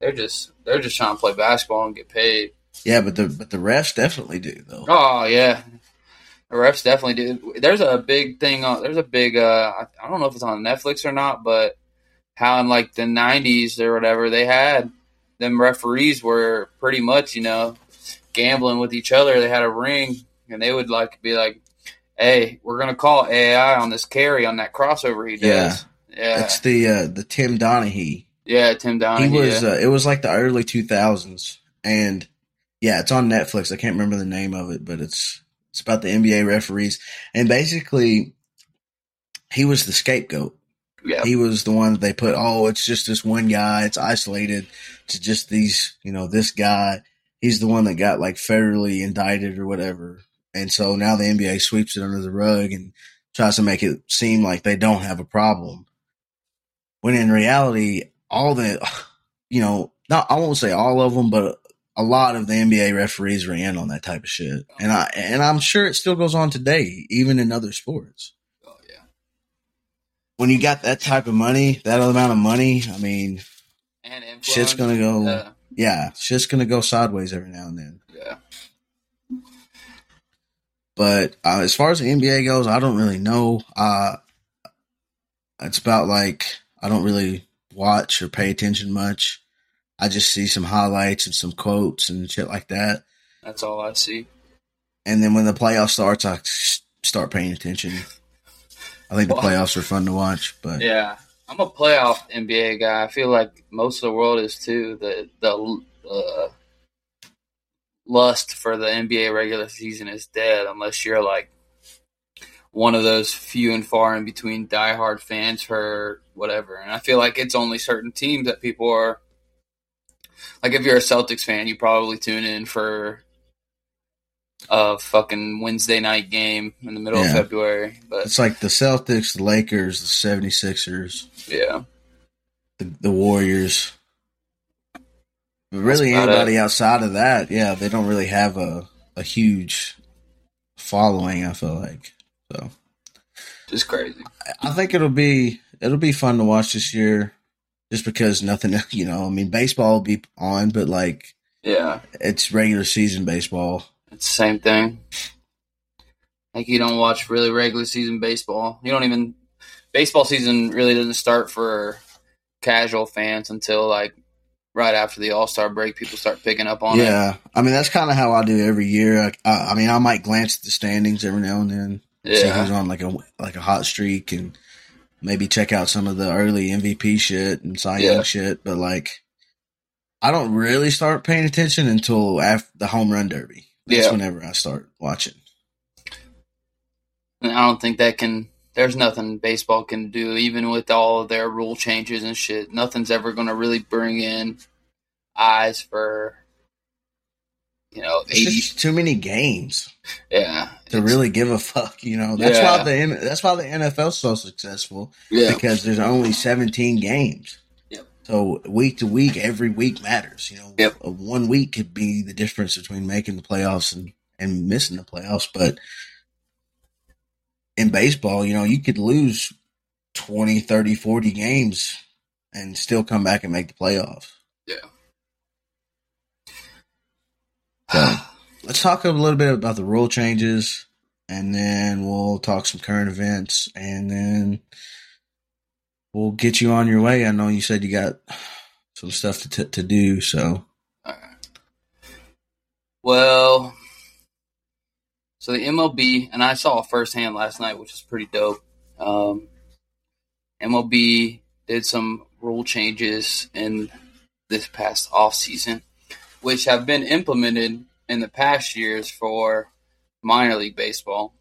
They're just they're just trying to play basketball and get paid. Yeah, but the but the refs definitely do though. Oh yeah. The refs definitely do. There's a big thing on there's a big uh I, I don't know if it's on Netflix or not, but how in like the nineties or whatever they had them referees were pretty much, you know, gambling with each other. They had a ring and they would like be like, Hey, we're gonna call AI on this carry on that crossover he does. Yeah. yeah. It's the uh, the Tim Donaghy. Yeah, Tim Downey. He was. yeah. Uh, it was like the early two thousands, and yeah, it's on Netflix. I can't remember the name of it, but it's it's about the NBA referees, and basically, he was the scapegoat. yeah. He was the one that they put. Oh, it's just this one guy. It's isolated to just these. You know, this guy. He's the one that got like federally indicted or whatever. And so now the NBA sweeps it under the rug and tries to make it seem like they don't have a problem. When in reality, all the, you know, not I won't say all of them, but a lot of the NBA referees are in on that type of shit. And I and I'm sure it still goes on today, even in other sports. oh yeah. When you got that type of money, that amount of money, I mean, And shit's gonna go. Yeah. Yeah, shit's gonna go sideways every now and then. yeah. But uh, as far as the NBA goes, I don't really know. Uh, it's about like I don't really watch or pay attention much. I just see some highlights and some quotes and shit like that. That's all I see. And then when the playoff starts, I start paying attention. I think the Well- playoffs are fun to watch, but Yeah, I'm a playoff NBA guy. I feel like most of the world is too. The the uh, lust for the NBA regular season is dead unless you're like one of those few and far in between diehard fans for whatever. And I feel like it's only certain teams that people are like. If you're a Celtics fan, you probably tune in for a fucking Wednesday night game in the middle Yeah. of February. But it's like the Celtics, the Lakers, the 76ers, yeah, the, the Warriors. But really, anybody outside of that, yeah, they don't really have a, a huge following. I feel like so. just crazy. I think it'll be it'll be fun to watch this year, just because nothing. You know, I mean, baseball will be on, but like Yeah. it's regular season baseball. It's the same thing. Like you don't watch really regular season baseball. You don't even baseball season really doesn't start for casual fans until like right after the All Star break. People start picking up on it. Yeah, I mean that's kind of how I do every year. I, I, I mean, I might glance at the standings every now and then, see Yeah. who's on like a like a hot streak, and maybe check out some of the early MVP shit and Cy Yeah. Young shit, but like, I don't really start paying attention until after the home run derby. That's Yeah. whenever I start watching. And I don't think that can. There's nothing baseball can do, even with all of their rule changes and shit. Nothing's ever going to really bring in eyes for, you know, It's eighty. just too many games yeah, to really give a fuck. You know, that's Yeah. why the that's why the NFL's so successful Yeah, because there's only 17 games. Yep. So week to week, every week matters. You know, Yep. Uh, one week could be the difference between making the playoffs and, and missing the playoffs. But in baseball, you know, you could lose 20, 30, 40 games and still come back and make the playoffs. So let's talk a little bit about the rule changes and then we'll talk some current events and then we'll get you on your way. I know you said you got some stuff to t- to do, so. Well, so the MLB, and I saw it firsthand last night, which is pretty dope. Um, MLB did some rule changes in this past off season, which have been implemented in the past years for minor league baseball,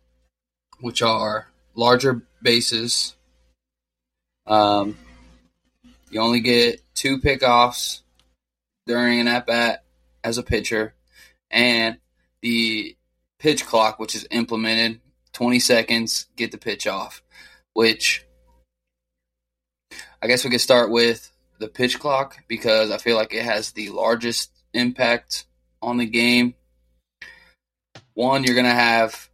which are larger bases. Um, you only get two pickoffs during an at bat as a pitcher, and the pitch clock, which is implemented 20 seconds, get the pitch off. Which I guess we could start with the pitch clock because I feel like it has the largest impact on the game. One, you're going to have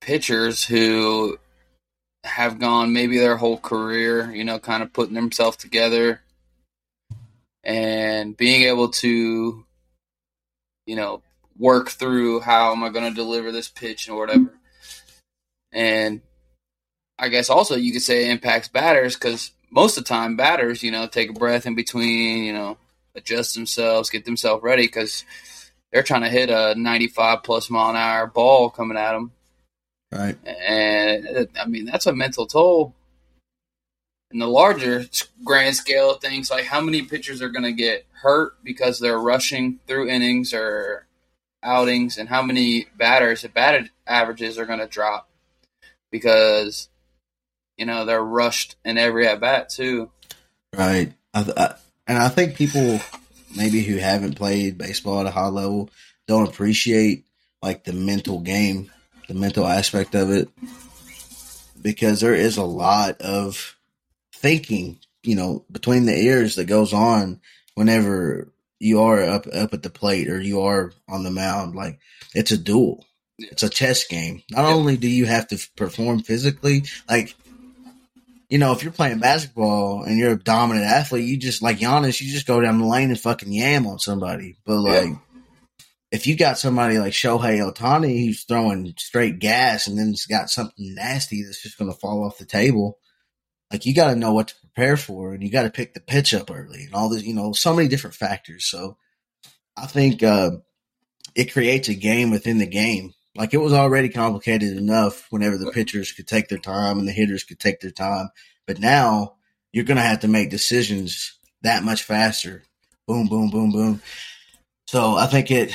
pitchers who have gone maybe their whole career, you know, kind of putting themselves together and being able to, you know, work through how am I going to deliver this pitch or whatever. And I guess also you could say it impacts batters because most of the time batters, you know, take a breath in between, you know, adjust themselves, get themselves ready because they're trying to hit a 95 plus mile an hour ball coming at them. right. And I mean, that's a mental toll. In the larger grand scale of things, like how many pitchers are going to get hurt because they're rushing through innings or outings, and how many batters, if batted averages are going to drop because, you know, they're rushed in every at bat, too. Right. I, I, and I think people maybe who haven't played baseball at a high level don't appreciate like the mental game, the mental aspect of it, because there is a lot of thinking, you know, between the ears that goes on whenever you are up up at the plate or you are on the mound. Like it's a duel. It's a chess game. Not Yeah. only do you have to perform physically, like you know, if you're playing basketball and you're a dominant athlete, you just like Giannis, you just go down the lane and fucking yam on somebody. But Yeah. like, if you got somebody like Shohei Ohtani who's throwing straight gas and then it's got something nasty that's just going to fall off the table, like you got to know what to prepare for and you got to pick the pitch up early and all this, you know, so many different factors. So I think uh, it creates a game within the game. Like it was already complicated enough whenever the pitchers could take their time and the hitters could take their time. But now you're going to have to make decisions that much faster. Boom, boom, boom, boom. So I think it,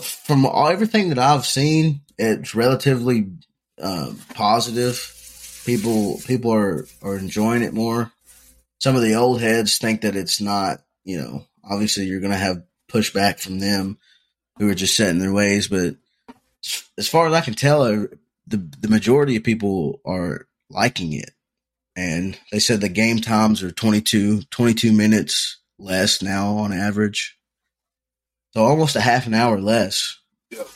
from all, everything that I've seen, it's relatively uh, positive. People people are are enjoying it more. Some of the old heads think that it's not. You know, obviously you're going to have pushback from them who are just set in their ways. But as far as I can tell, uh, the the majority of people are liking it. And they said the game times are 22, 22 minutes less now on average. So almost a half an hour less. Yep.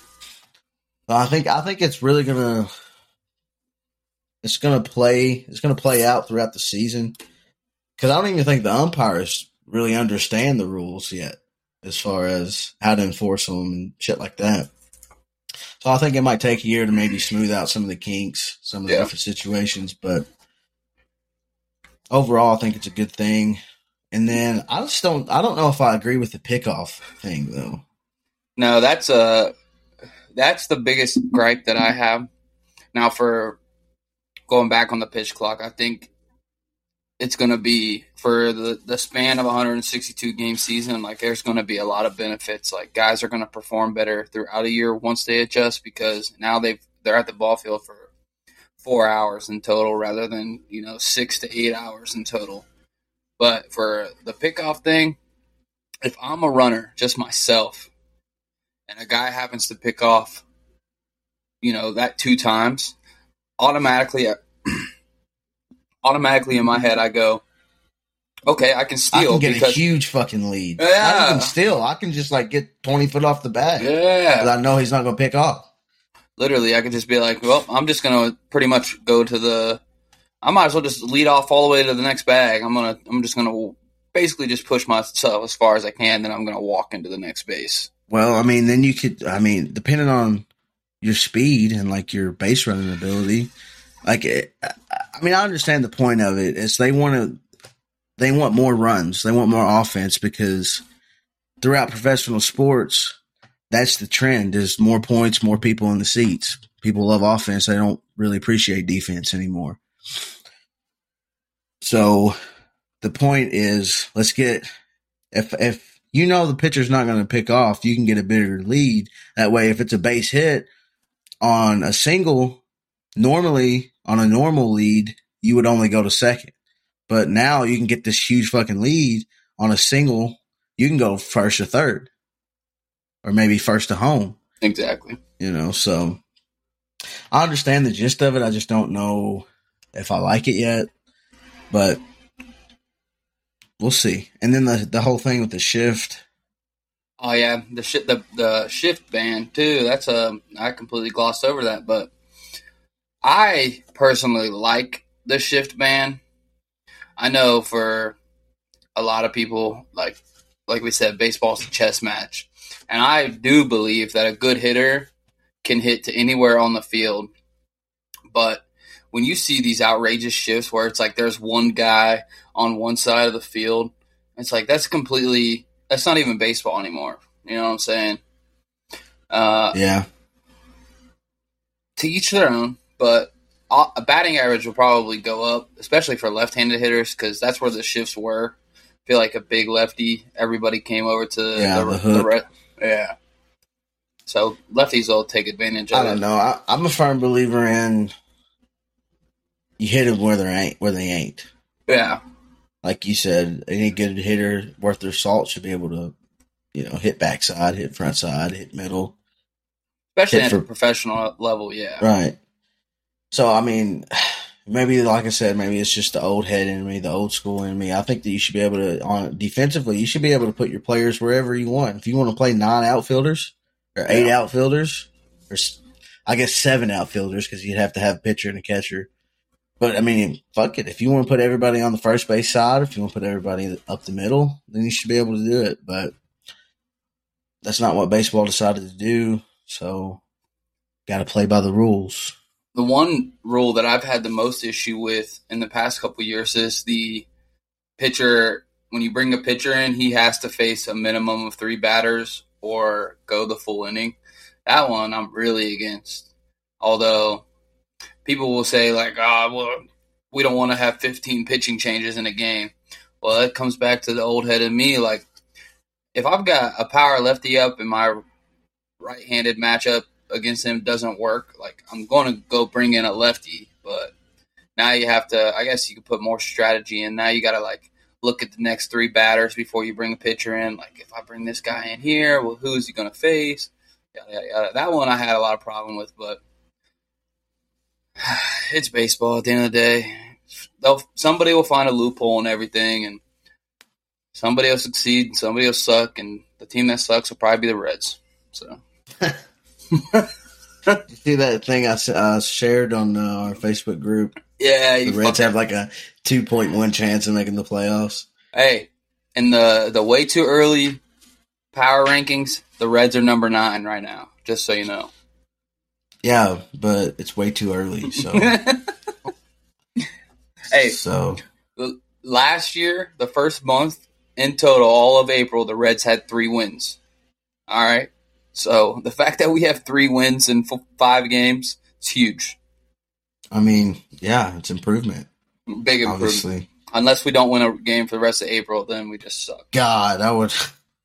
So I think I think it's really gonna it's gonna play it's gonna play out throughout the season. Cause I don't even think the umpires really understand the rules yet as far as how to enforce them and shit like that. So I think it might take a year to maybe smooth out some of the kinks, some of the Yeah. different situations, but overall I think it's a good thing. And then I just don't I don't know if I agree with the pickoff thing though. No, that's a that's the biggest gripe that I have. Now for going back on the pitch clock, I think it's going to be for the, the span of 162 game season. Like there's going to be a lot of benefits. Like guys are going to perform better throughout a year once they adjust because now they've they're at the ball field for four hours in total rather than you know six to eight hours in total. But for the pickoff thing, if I'm a runner, just myself, and a guy happens to pick off, you know that two times, automatically automatically in my head I go, okay, I can steal. I can get because, a huge fucking lead. Yeah. I can steal. I can just like get twenty foot off the bat. yeah, I know he's not going to pick off. literally, I could just be like, well, I'm just gonna pretty much go to the. I might as well just lead off all the way to the next bag. I'm gonna. I'm just gonna basically just push myself as far as I can. Then I'm gonna walk into the next base. Well, I mean, then you could. I mean, depending on your speed and like your base running ability, like it, I I mean, I understand the point of it. Is they want to, they want more runs, they want more offense because throughout professional sports, that's the trend: is more points, more people in the seats. People love offense; they don't really appreciate defense anymore. So, the point is, let's get if if you know the pitcher's not going to pick off, you can get a bigger lead. That way, if it's a base hit on a single, normally on a normal lead, you would only go to second. But now you can get this huge fucking lead on a single. You can go first or third, or maybe first to home. Exactly. You know, so I understand the gist of it. I just don't know if I like it yet, but we'll see. And then the the whole thing with the shift. Oh yeah, the shit the the shift ban too. That's a I completely glossed over that, but I personally like the shift ban. I know for a lot of people, like like we said, baseball's a chess match, and I do believe that a good hitter can hit to anywhere on the field. But when you see these outrageous shifts where it's like there's one guy on one side of the field, it's like that's completely that's not even baseball anymore. You know what I'm saying? Uh, Yeah, to each their own, but a batting average will probably go up, especially for left-handed hitters, because that's where the shifts were. I feel like a big lefty, everybody came over to Yeah, the, the re- yeah. So lefties will take advantage of I don't know. I, I'm a firm believer in you hit them where they ain't where they ain't. Yeah, Like you said, any good hitter worth their salt should be able to, you know, hit backside, hit front side, hit middle. especially Hit at for- the professional level. Yeah, Right. So I mean, maybe like I said, maybe it's just the old head in me, the old school in me. I think that you should be able to on defensively, you should be able to put your players wherever you want. If you want to play nine outfielders or eight Yeah. outfielders, or I guess seven outfielders because you'd have to have a pitcher and a catcher. But I mean, fuck it. If you want to put everybody on the first base side, if you want to put everybody up the middle, then you should be able to do it. But that's not what baseball decided to do. So, got to play by the rules. The one rule that I've had the most issue with in the past couple years is the pitcher. When you bring a pitcher in, he has to face a minimum of three batters or go the full inning. That one I'm really against. Although people will say like, "Ah, well, we don't want to have 15 pitching changes in a game." Well, that comes back to the old head in me. Like, if I've got a power lefty up in my right-handed matchup against him doesn't work, like I'm going to go bring in a lefty. But now you have to. I guess you could put more strategy in. Now you got to like look at the next three batters before you bring a pitcher in. Like if I bring this guy in here, well, who is he going to face? Yada, yada, yada. That one I had a lot of problem with, but it's baseball. At the end of the day, They'll, somebody will find a loophole and everything, and somebody will succeed, and somebody will suck, and the team that sucks will probably be the Reds. So. You see that thing I uh, shared on uh, our Facebook group? Yeah, The Reds have like a two point one chance of making the playoffs. Hey, in the the way too early power rankings, the Reds are number nine right now. Just so you know. Yeah, but it's way too early. So, Hey, so last year, the first month in total, all of April, the Reds had three wins. All right, so the fact that we have three wins in f- five games is huge. I mean, yeah, it's improvement. Big improvement. Obviously, Unless we don't win a game for the rest of April, then we just suck. God, I would,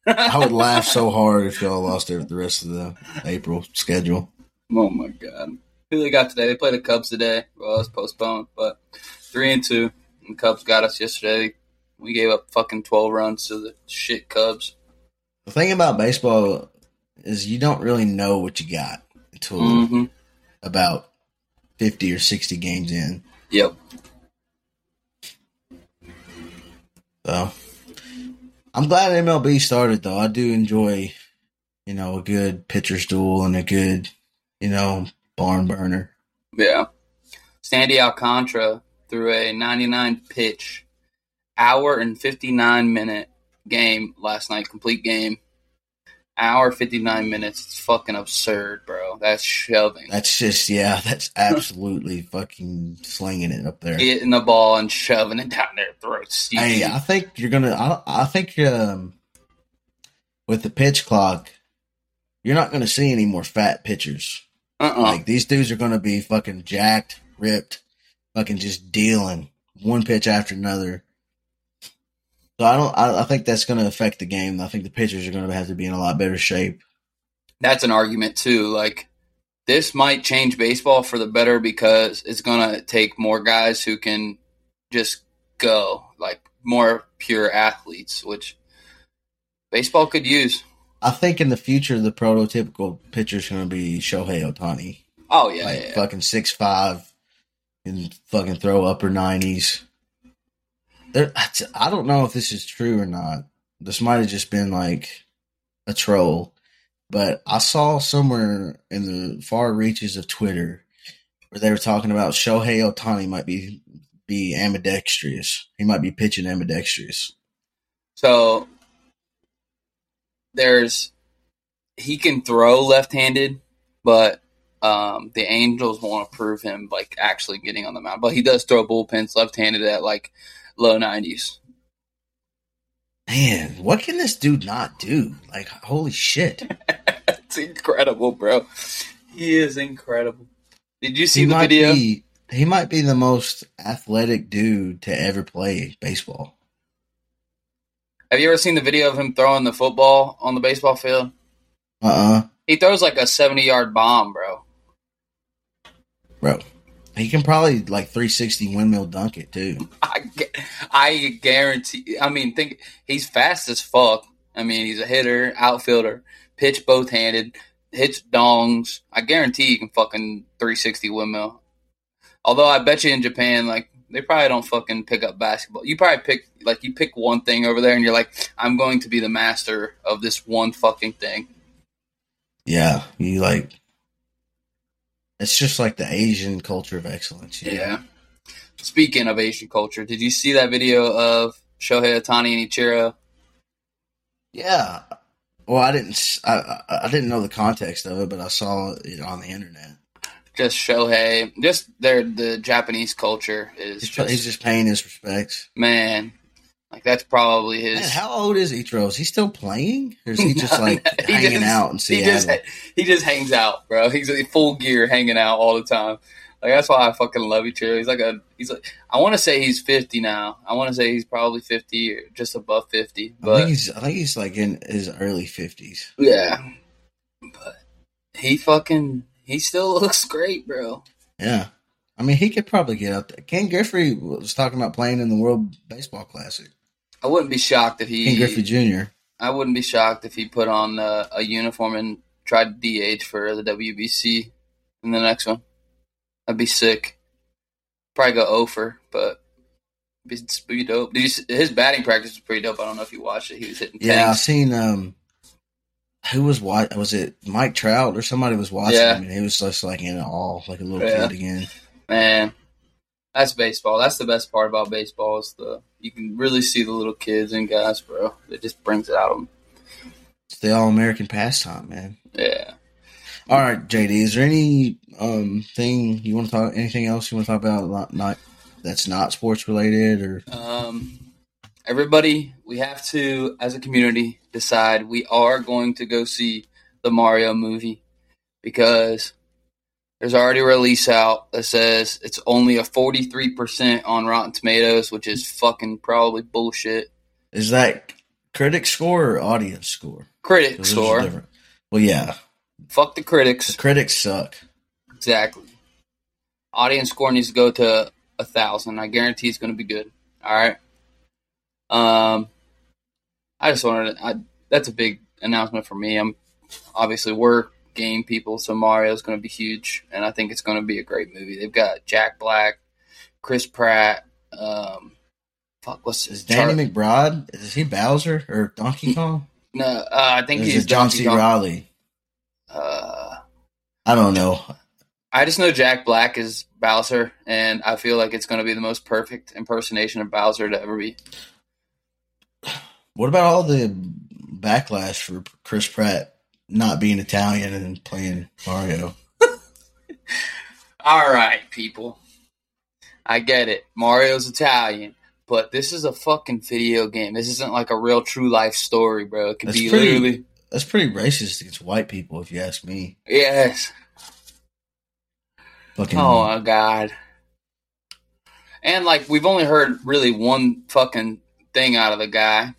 I would laugh so hard if y'all lost the the rest of the April schedule. Oh my god. Who they got today? They played the Cubs today. Well, it's postponed, but three and two. And the Cubs got us yesterday. We gave up fucking twelve runs to the shit Cubs. The thing about baseball is you don't really know what you got until hmm about fifty or sixty games in. Yep. So I'm glad MLB started though. I do enjoy, you know, a good pitcher's duel and a good, you know, barn burner. Yeah. Sandy Alcantara threw a 99 pitch, hour and 59 minute game last night, complete game. Hour 59 minutes. It's fucking absurd, bro. That's shoving. That's just yeah, that's absolutely fucking slinging it up there. hitting the ball and shoving it down their throats. You- Hey, I think you're gonna. I, I think um, with the pitch clock, you're not gonna see any more fat pitchers. uh-uh. Like these dudes are gonna be fucking jacked, ripped, fucking just dealing one pitch after another. So I don't. I, I think that's gonna affect the game. I think the pitchers are gonna have to be in a lot better shape. That's an argument, too. Like, this might change baseball for the better because it's going to take more guys who can just go, like, more pure athletes, which baseball could use. I think in the future the prototypical pitcher is gonna be Shohei Ohtani. Oh, yeah. like yeah, yeah. fucking six five and fucking throw upper nineties. I don't know if this is true or not. This might have just been like a troll, but I saw somewhere in the far reaches of Twitter where they were talking about Shohei Ohtani might be be ambidextrous. He might be pitching ambidextrous. So there's he can throw left-handed, but um, the Angels want to prove him like actually getting on the mound. But he does throw bullpens left-handed at like low nineties. Man, what can this dude not do? Like, holy shit! it's incredible, bro. He is incredible. Did you see he the video? be he might be the most athletic dude to ever play baseball. Have you ever seen the video of him throwing the football on the baseball field? Uh uh He throws like a seventy-yard bomb, bro. bro. He can probably like 360 windmill dunk it too. I, gu- I guarantee. I mean, think he's fast as fuck. I mean, he's a hitter, outfielder, pitch both handed, hits dongs. I guarantee he can fucking 360 windmill. Although I bet you in Japan, like they probably don't fucking pick up basketball. You probably pick like you pick one thing over there, and you're like, I'm going to be the master of this one fucking thing. Yeah, you like. It's just like the Asian culture of excellence. Yeah. know? Speaking of Asian culture, did you see that video of Shohei Ohtani and Ichiro? Yeah. Well, I didn't. I, I didn't know the context of it, but I saw it on the internet. just Shohei, just their the Japanese culture is He's, just, he's just paying his respects. man, like that's probably his. Man, how old is Ichiro? Is he still playing, or is he just like He hanging just- out in he Seattle? just he just hangs out, bro. He's in full gear, hanging out all the time. Like that's why I fucking love Ichiro. He's like a he's like I want to say he's fifty now. I want to say he's probably fifty or just above fifty. I But think he's. I think he's like in his early fifties. yeah, but he fucking he still looks great, bro. Yeah. I mean, he could probably get up there. Ken Griffey was talking about playing in the World Baseball Classic. I wouldn't be shocked if he Ken. Griffey Jr. I wouldn't be shocked if he put on uh, a uniform and tried to DH for the WBC in the next one. I'd be sick. Probably go over, but it'd be, dope. See- his batting practice was pretty dope. I don't know if you watched it. He was hitting Yeah, I've seen. Um, who was what? Was it Mike Trout or somebody was watching Yeah. him and he was just like in awe, like a little Yeah. kid again. Man, that's baseball. That's the best part about baseball is the you can really see the little kids and guys, bro. It just brings it out of them. It's the All American pastime, man. Yeah. All right, JD, is there any um thing you want to talk? Anything else you want to talk about? Not, not that's not sports related, or Um, everybody, we have to, as a community, decide we are going to go see the Mario movie because There's already a release out that says it's only a 43% on Rotten Tomatoes, which is fucking probably bullshit. Is that critic score or audience score? Critic score. Well, yeah, Fuck the critics. the critics suck. Exactly. Audience score needs to go to a thousand. I guarantee it's going to be good. All right. Um, I just wanted to, I, that's a big announcement for me. I'm obviously we're game people, so Mario's going to be huge, and I think it's going to be a great movie. They've got Jack Black, Chris Pratt. Um, fuck, what's Is his Danny Char- McBride? Is he Bowser or Donkey Kong? No, uh, I think he's John Donkey C. Kong. Reilly? Uh, I don't know. I just know Jack Black is Bowser, and I feel like it's going to be the most perfect impersonation of Bowser to ever be. What about all the backlash for Chris Pratt not being Italian and playing Mario? All right, people. I get it. Mario's Italian, but this is a fucking video game. This isn't like a real true life story, bro. It could That's be pretty- literally That's pretty racist against white people, if you ask me. yes. Fucking Oh my god. And like we've only heard really one fucking thing out of the guy.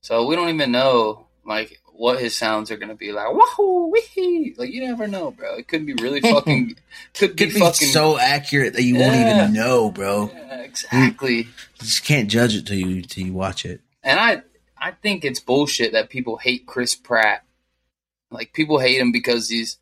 So we don't even know like what his sounds are gonna be like. Wahoo wee Like you never know, bro. It could be really fucking could be could be fucking so accurate that you won't even know, bro. Yeah, exactly. You just can't judge it till you till you watch it. And I I think it's bullshit that people hate Chris Pratt. Like people hate him because he's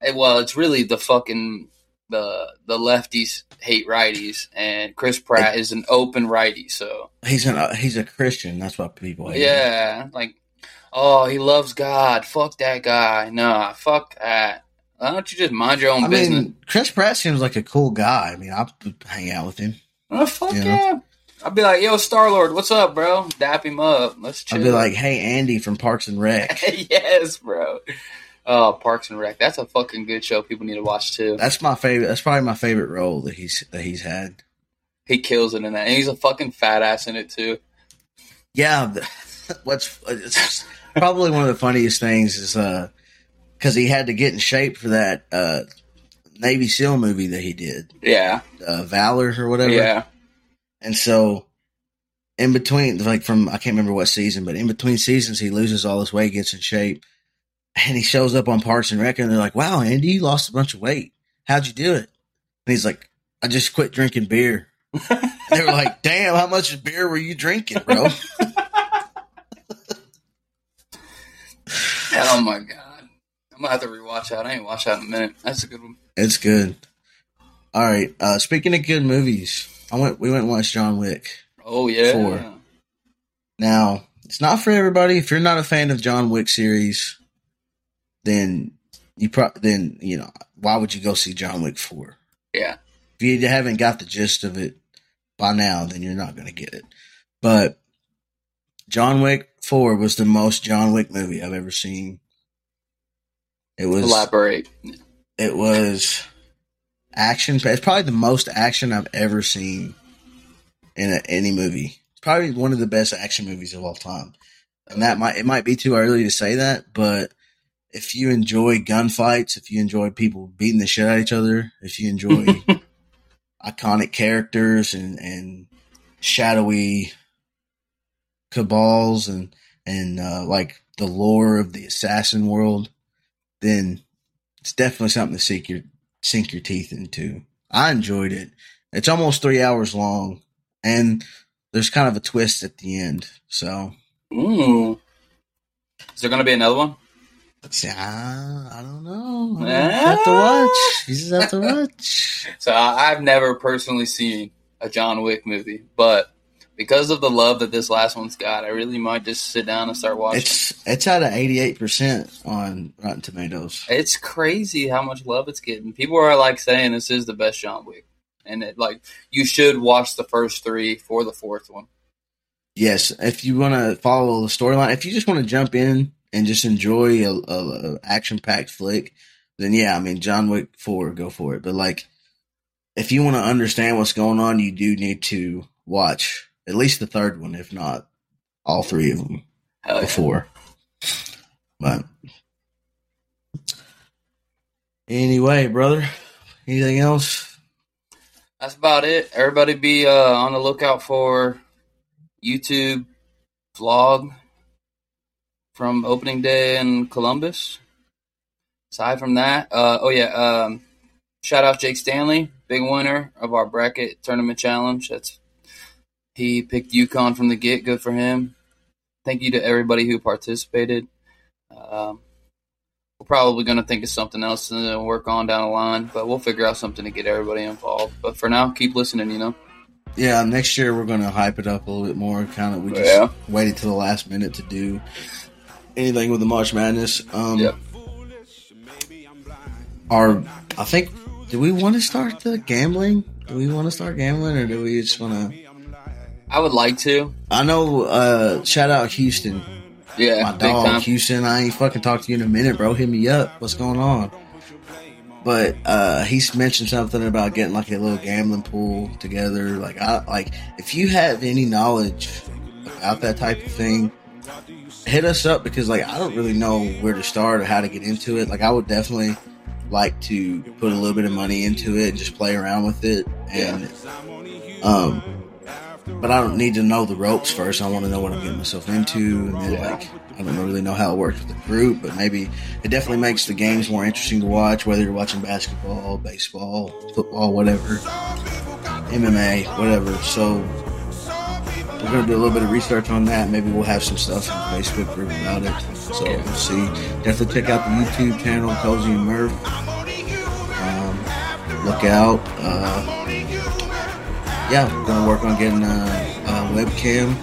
eh, well, it's really the fucking the the lefties hate righties and Chris Pratt is an open righty, so He's an uh, he's a Christian. That's why people hate him. yeah, like oh, he loves God. Fuck that guy. Nah, fuck that. Why don't you just mind your own I business? mean, Chris Pratt seems like a cool guy. I mean, I would hang out with him. oh, fuck you know. I'd be like, yo, Star Lord, what's up, bro? Dap him up. Let's chill. I'd be like, "Hey, Andy from Parks and Rec." yes, bro. Oh, Parks and Rec. That's a fucking good show. People need to watch too. That's my favorite. That's probably my favorite role that he's that he's had. He kills it in that, and he's a fucking fat ass in it too. Yeah, what's it's probably one of the funniest things is uh because he had to get in shape for that uh Navy SEAL movie that he did, Yeah, uh, Valor or whatever. yeah, And so, in between, like from I can't remember what season, but in between seasons, he loses all his weight, gets in shape, and he shows up on Parks and Rec, and they're like, "Wow, Andy, you lost a bunch of weight. How'd you do it?" And he's like, "I just quit drinking beer." they were like, "Damn, how much beer were you drinking, bro?" oh my god, I'm gonna have to rewatch that. I ain't watched that in a minute. That's a good one. it's good. All right. Uh, speaking of good movies, I went. We went and watched John Wick. Oh yeah, Four. Now, it's not for everybody. If you're not a fan of John Wick series, then you pro- then you know why would you go see John Wick four? yeah. If you haven't got the gist of it by now, then you're not going to get it. But John Wick four was the most John Wick movie I've ever seen. It was Elaborate. it was action. It's probably the most action I've ever seen in a, any movie. It's probably one of the best action movies of all time. And that might it might be too early to say that, but if you enjoy gunfights, if you enjoy people beating the shit out of each other, if you enjoy iconic characters and and shadowy cabals and and uh, like the lore of the assassin world, then it's definitely something to seek your sink your teeth into. I enjoyed it. It's almost three hours long, and there's kind of a twist at the end. So, Ooh. Is there gonna be another one? see, I, I don't know. I have to watch. You just have to watch. So I've never personally seen a John Wick movie, but because of the love that this last one's got, I really might just sit down and start watching. It's it's at an eighty eight percent on Rotten Tomatoes. It's crazy how much love it's getting. People are like saying this is the best John Wick, and it, like you should watch the first three for the fourth one. Yes, if you want to follow the storyline, if you just want to jump in and just enjoy a, a, a action packed flick, then yeah, I mean John Wick four, go for it. But like, if you want to understand what's going on, you do need to watch at least the third one, if not all three of them Hell yeah. before. But Anyway, brother, anything else? That's about it. Everybody be uh, on the lookout for YouTube vlog from opening day in Columbus. Aside from that, uh, oh yeah, um, shout out Jake Stanley, big winner of our bracket tournament challenge. That's he picked UConn from the get. Good for him. Thank you to everybody who participated. Um, we're probably going to think of something else to work on down the line, but we'll figure out something to get everybody involved. But for now, keep listening. You know. Yeah, next year we're going to hype it up a little bit more. Kind of, we just Yeah. waited till the last minute to do anything with the March Madness. Um, Yep. Our, I think, do we want to start the gambling? Do we want to start gambling, or do we just want to? I would like to. I know. Uh, shout out Houston, Yeah, my dog. Houston. I ain't fucking talked to you in a minute, bro. Hit me up. What's going on? But uh, he's mentioned something about getting like a little gambling pool together. Like, I like if you have any knowledge about that type of thing, hit us up because like I don't really know where to start or how to get into it. Like, I would definitely like to put a little bit of money into it and just play around with it. And um, but I don't need to know the ropes first. I want to know what I'm getting myself into, and then like I don't really know how it works with the group, but maybe it definitely makes the games more interesting to watch. Whether you're watching basketball, baseball, football, whatever, MMA, whatever. So we're gonna do a little bit of research on that. Maybe we'll have some stuff in the Facebook group about it. So we'll see. Definitely check out the YouTube channel, Cozy and Murph. Um, look out. Uh, yeah, we're gonna work on getting a, a webcam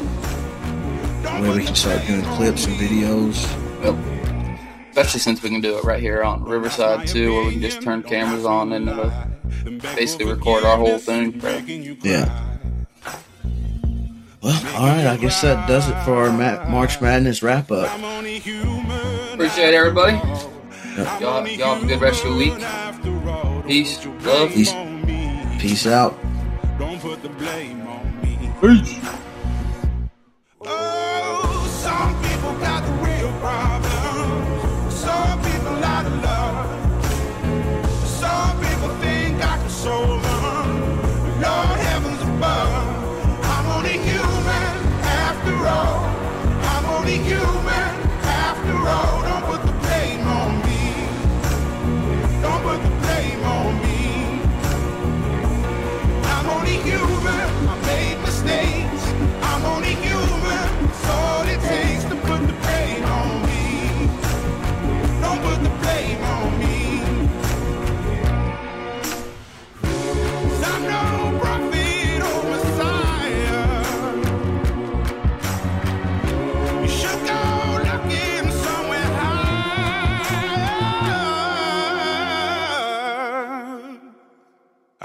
where we can start doing clips and videos. Yep. Especially since we can do it right here on Riverside too, where we can just turn cameras on and it'll basically record our whole thing. Yeah. Well, all right. I guess that does it for our Ma- March Madness wrap up. Appreciate everybody. Y'all, y'all have a good rest of your week. Peace, love. Peace, peace out. Blame on me. Peace.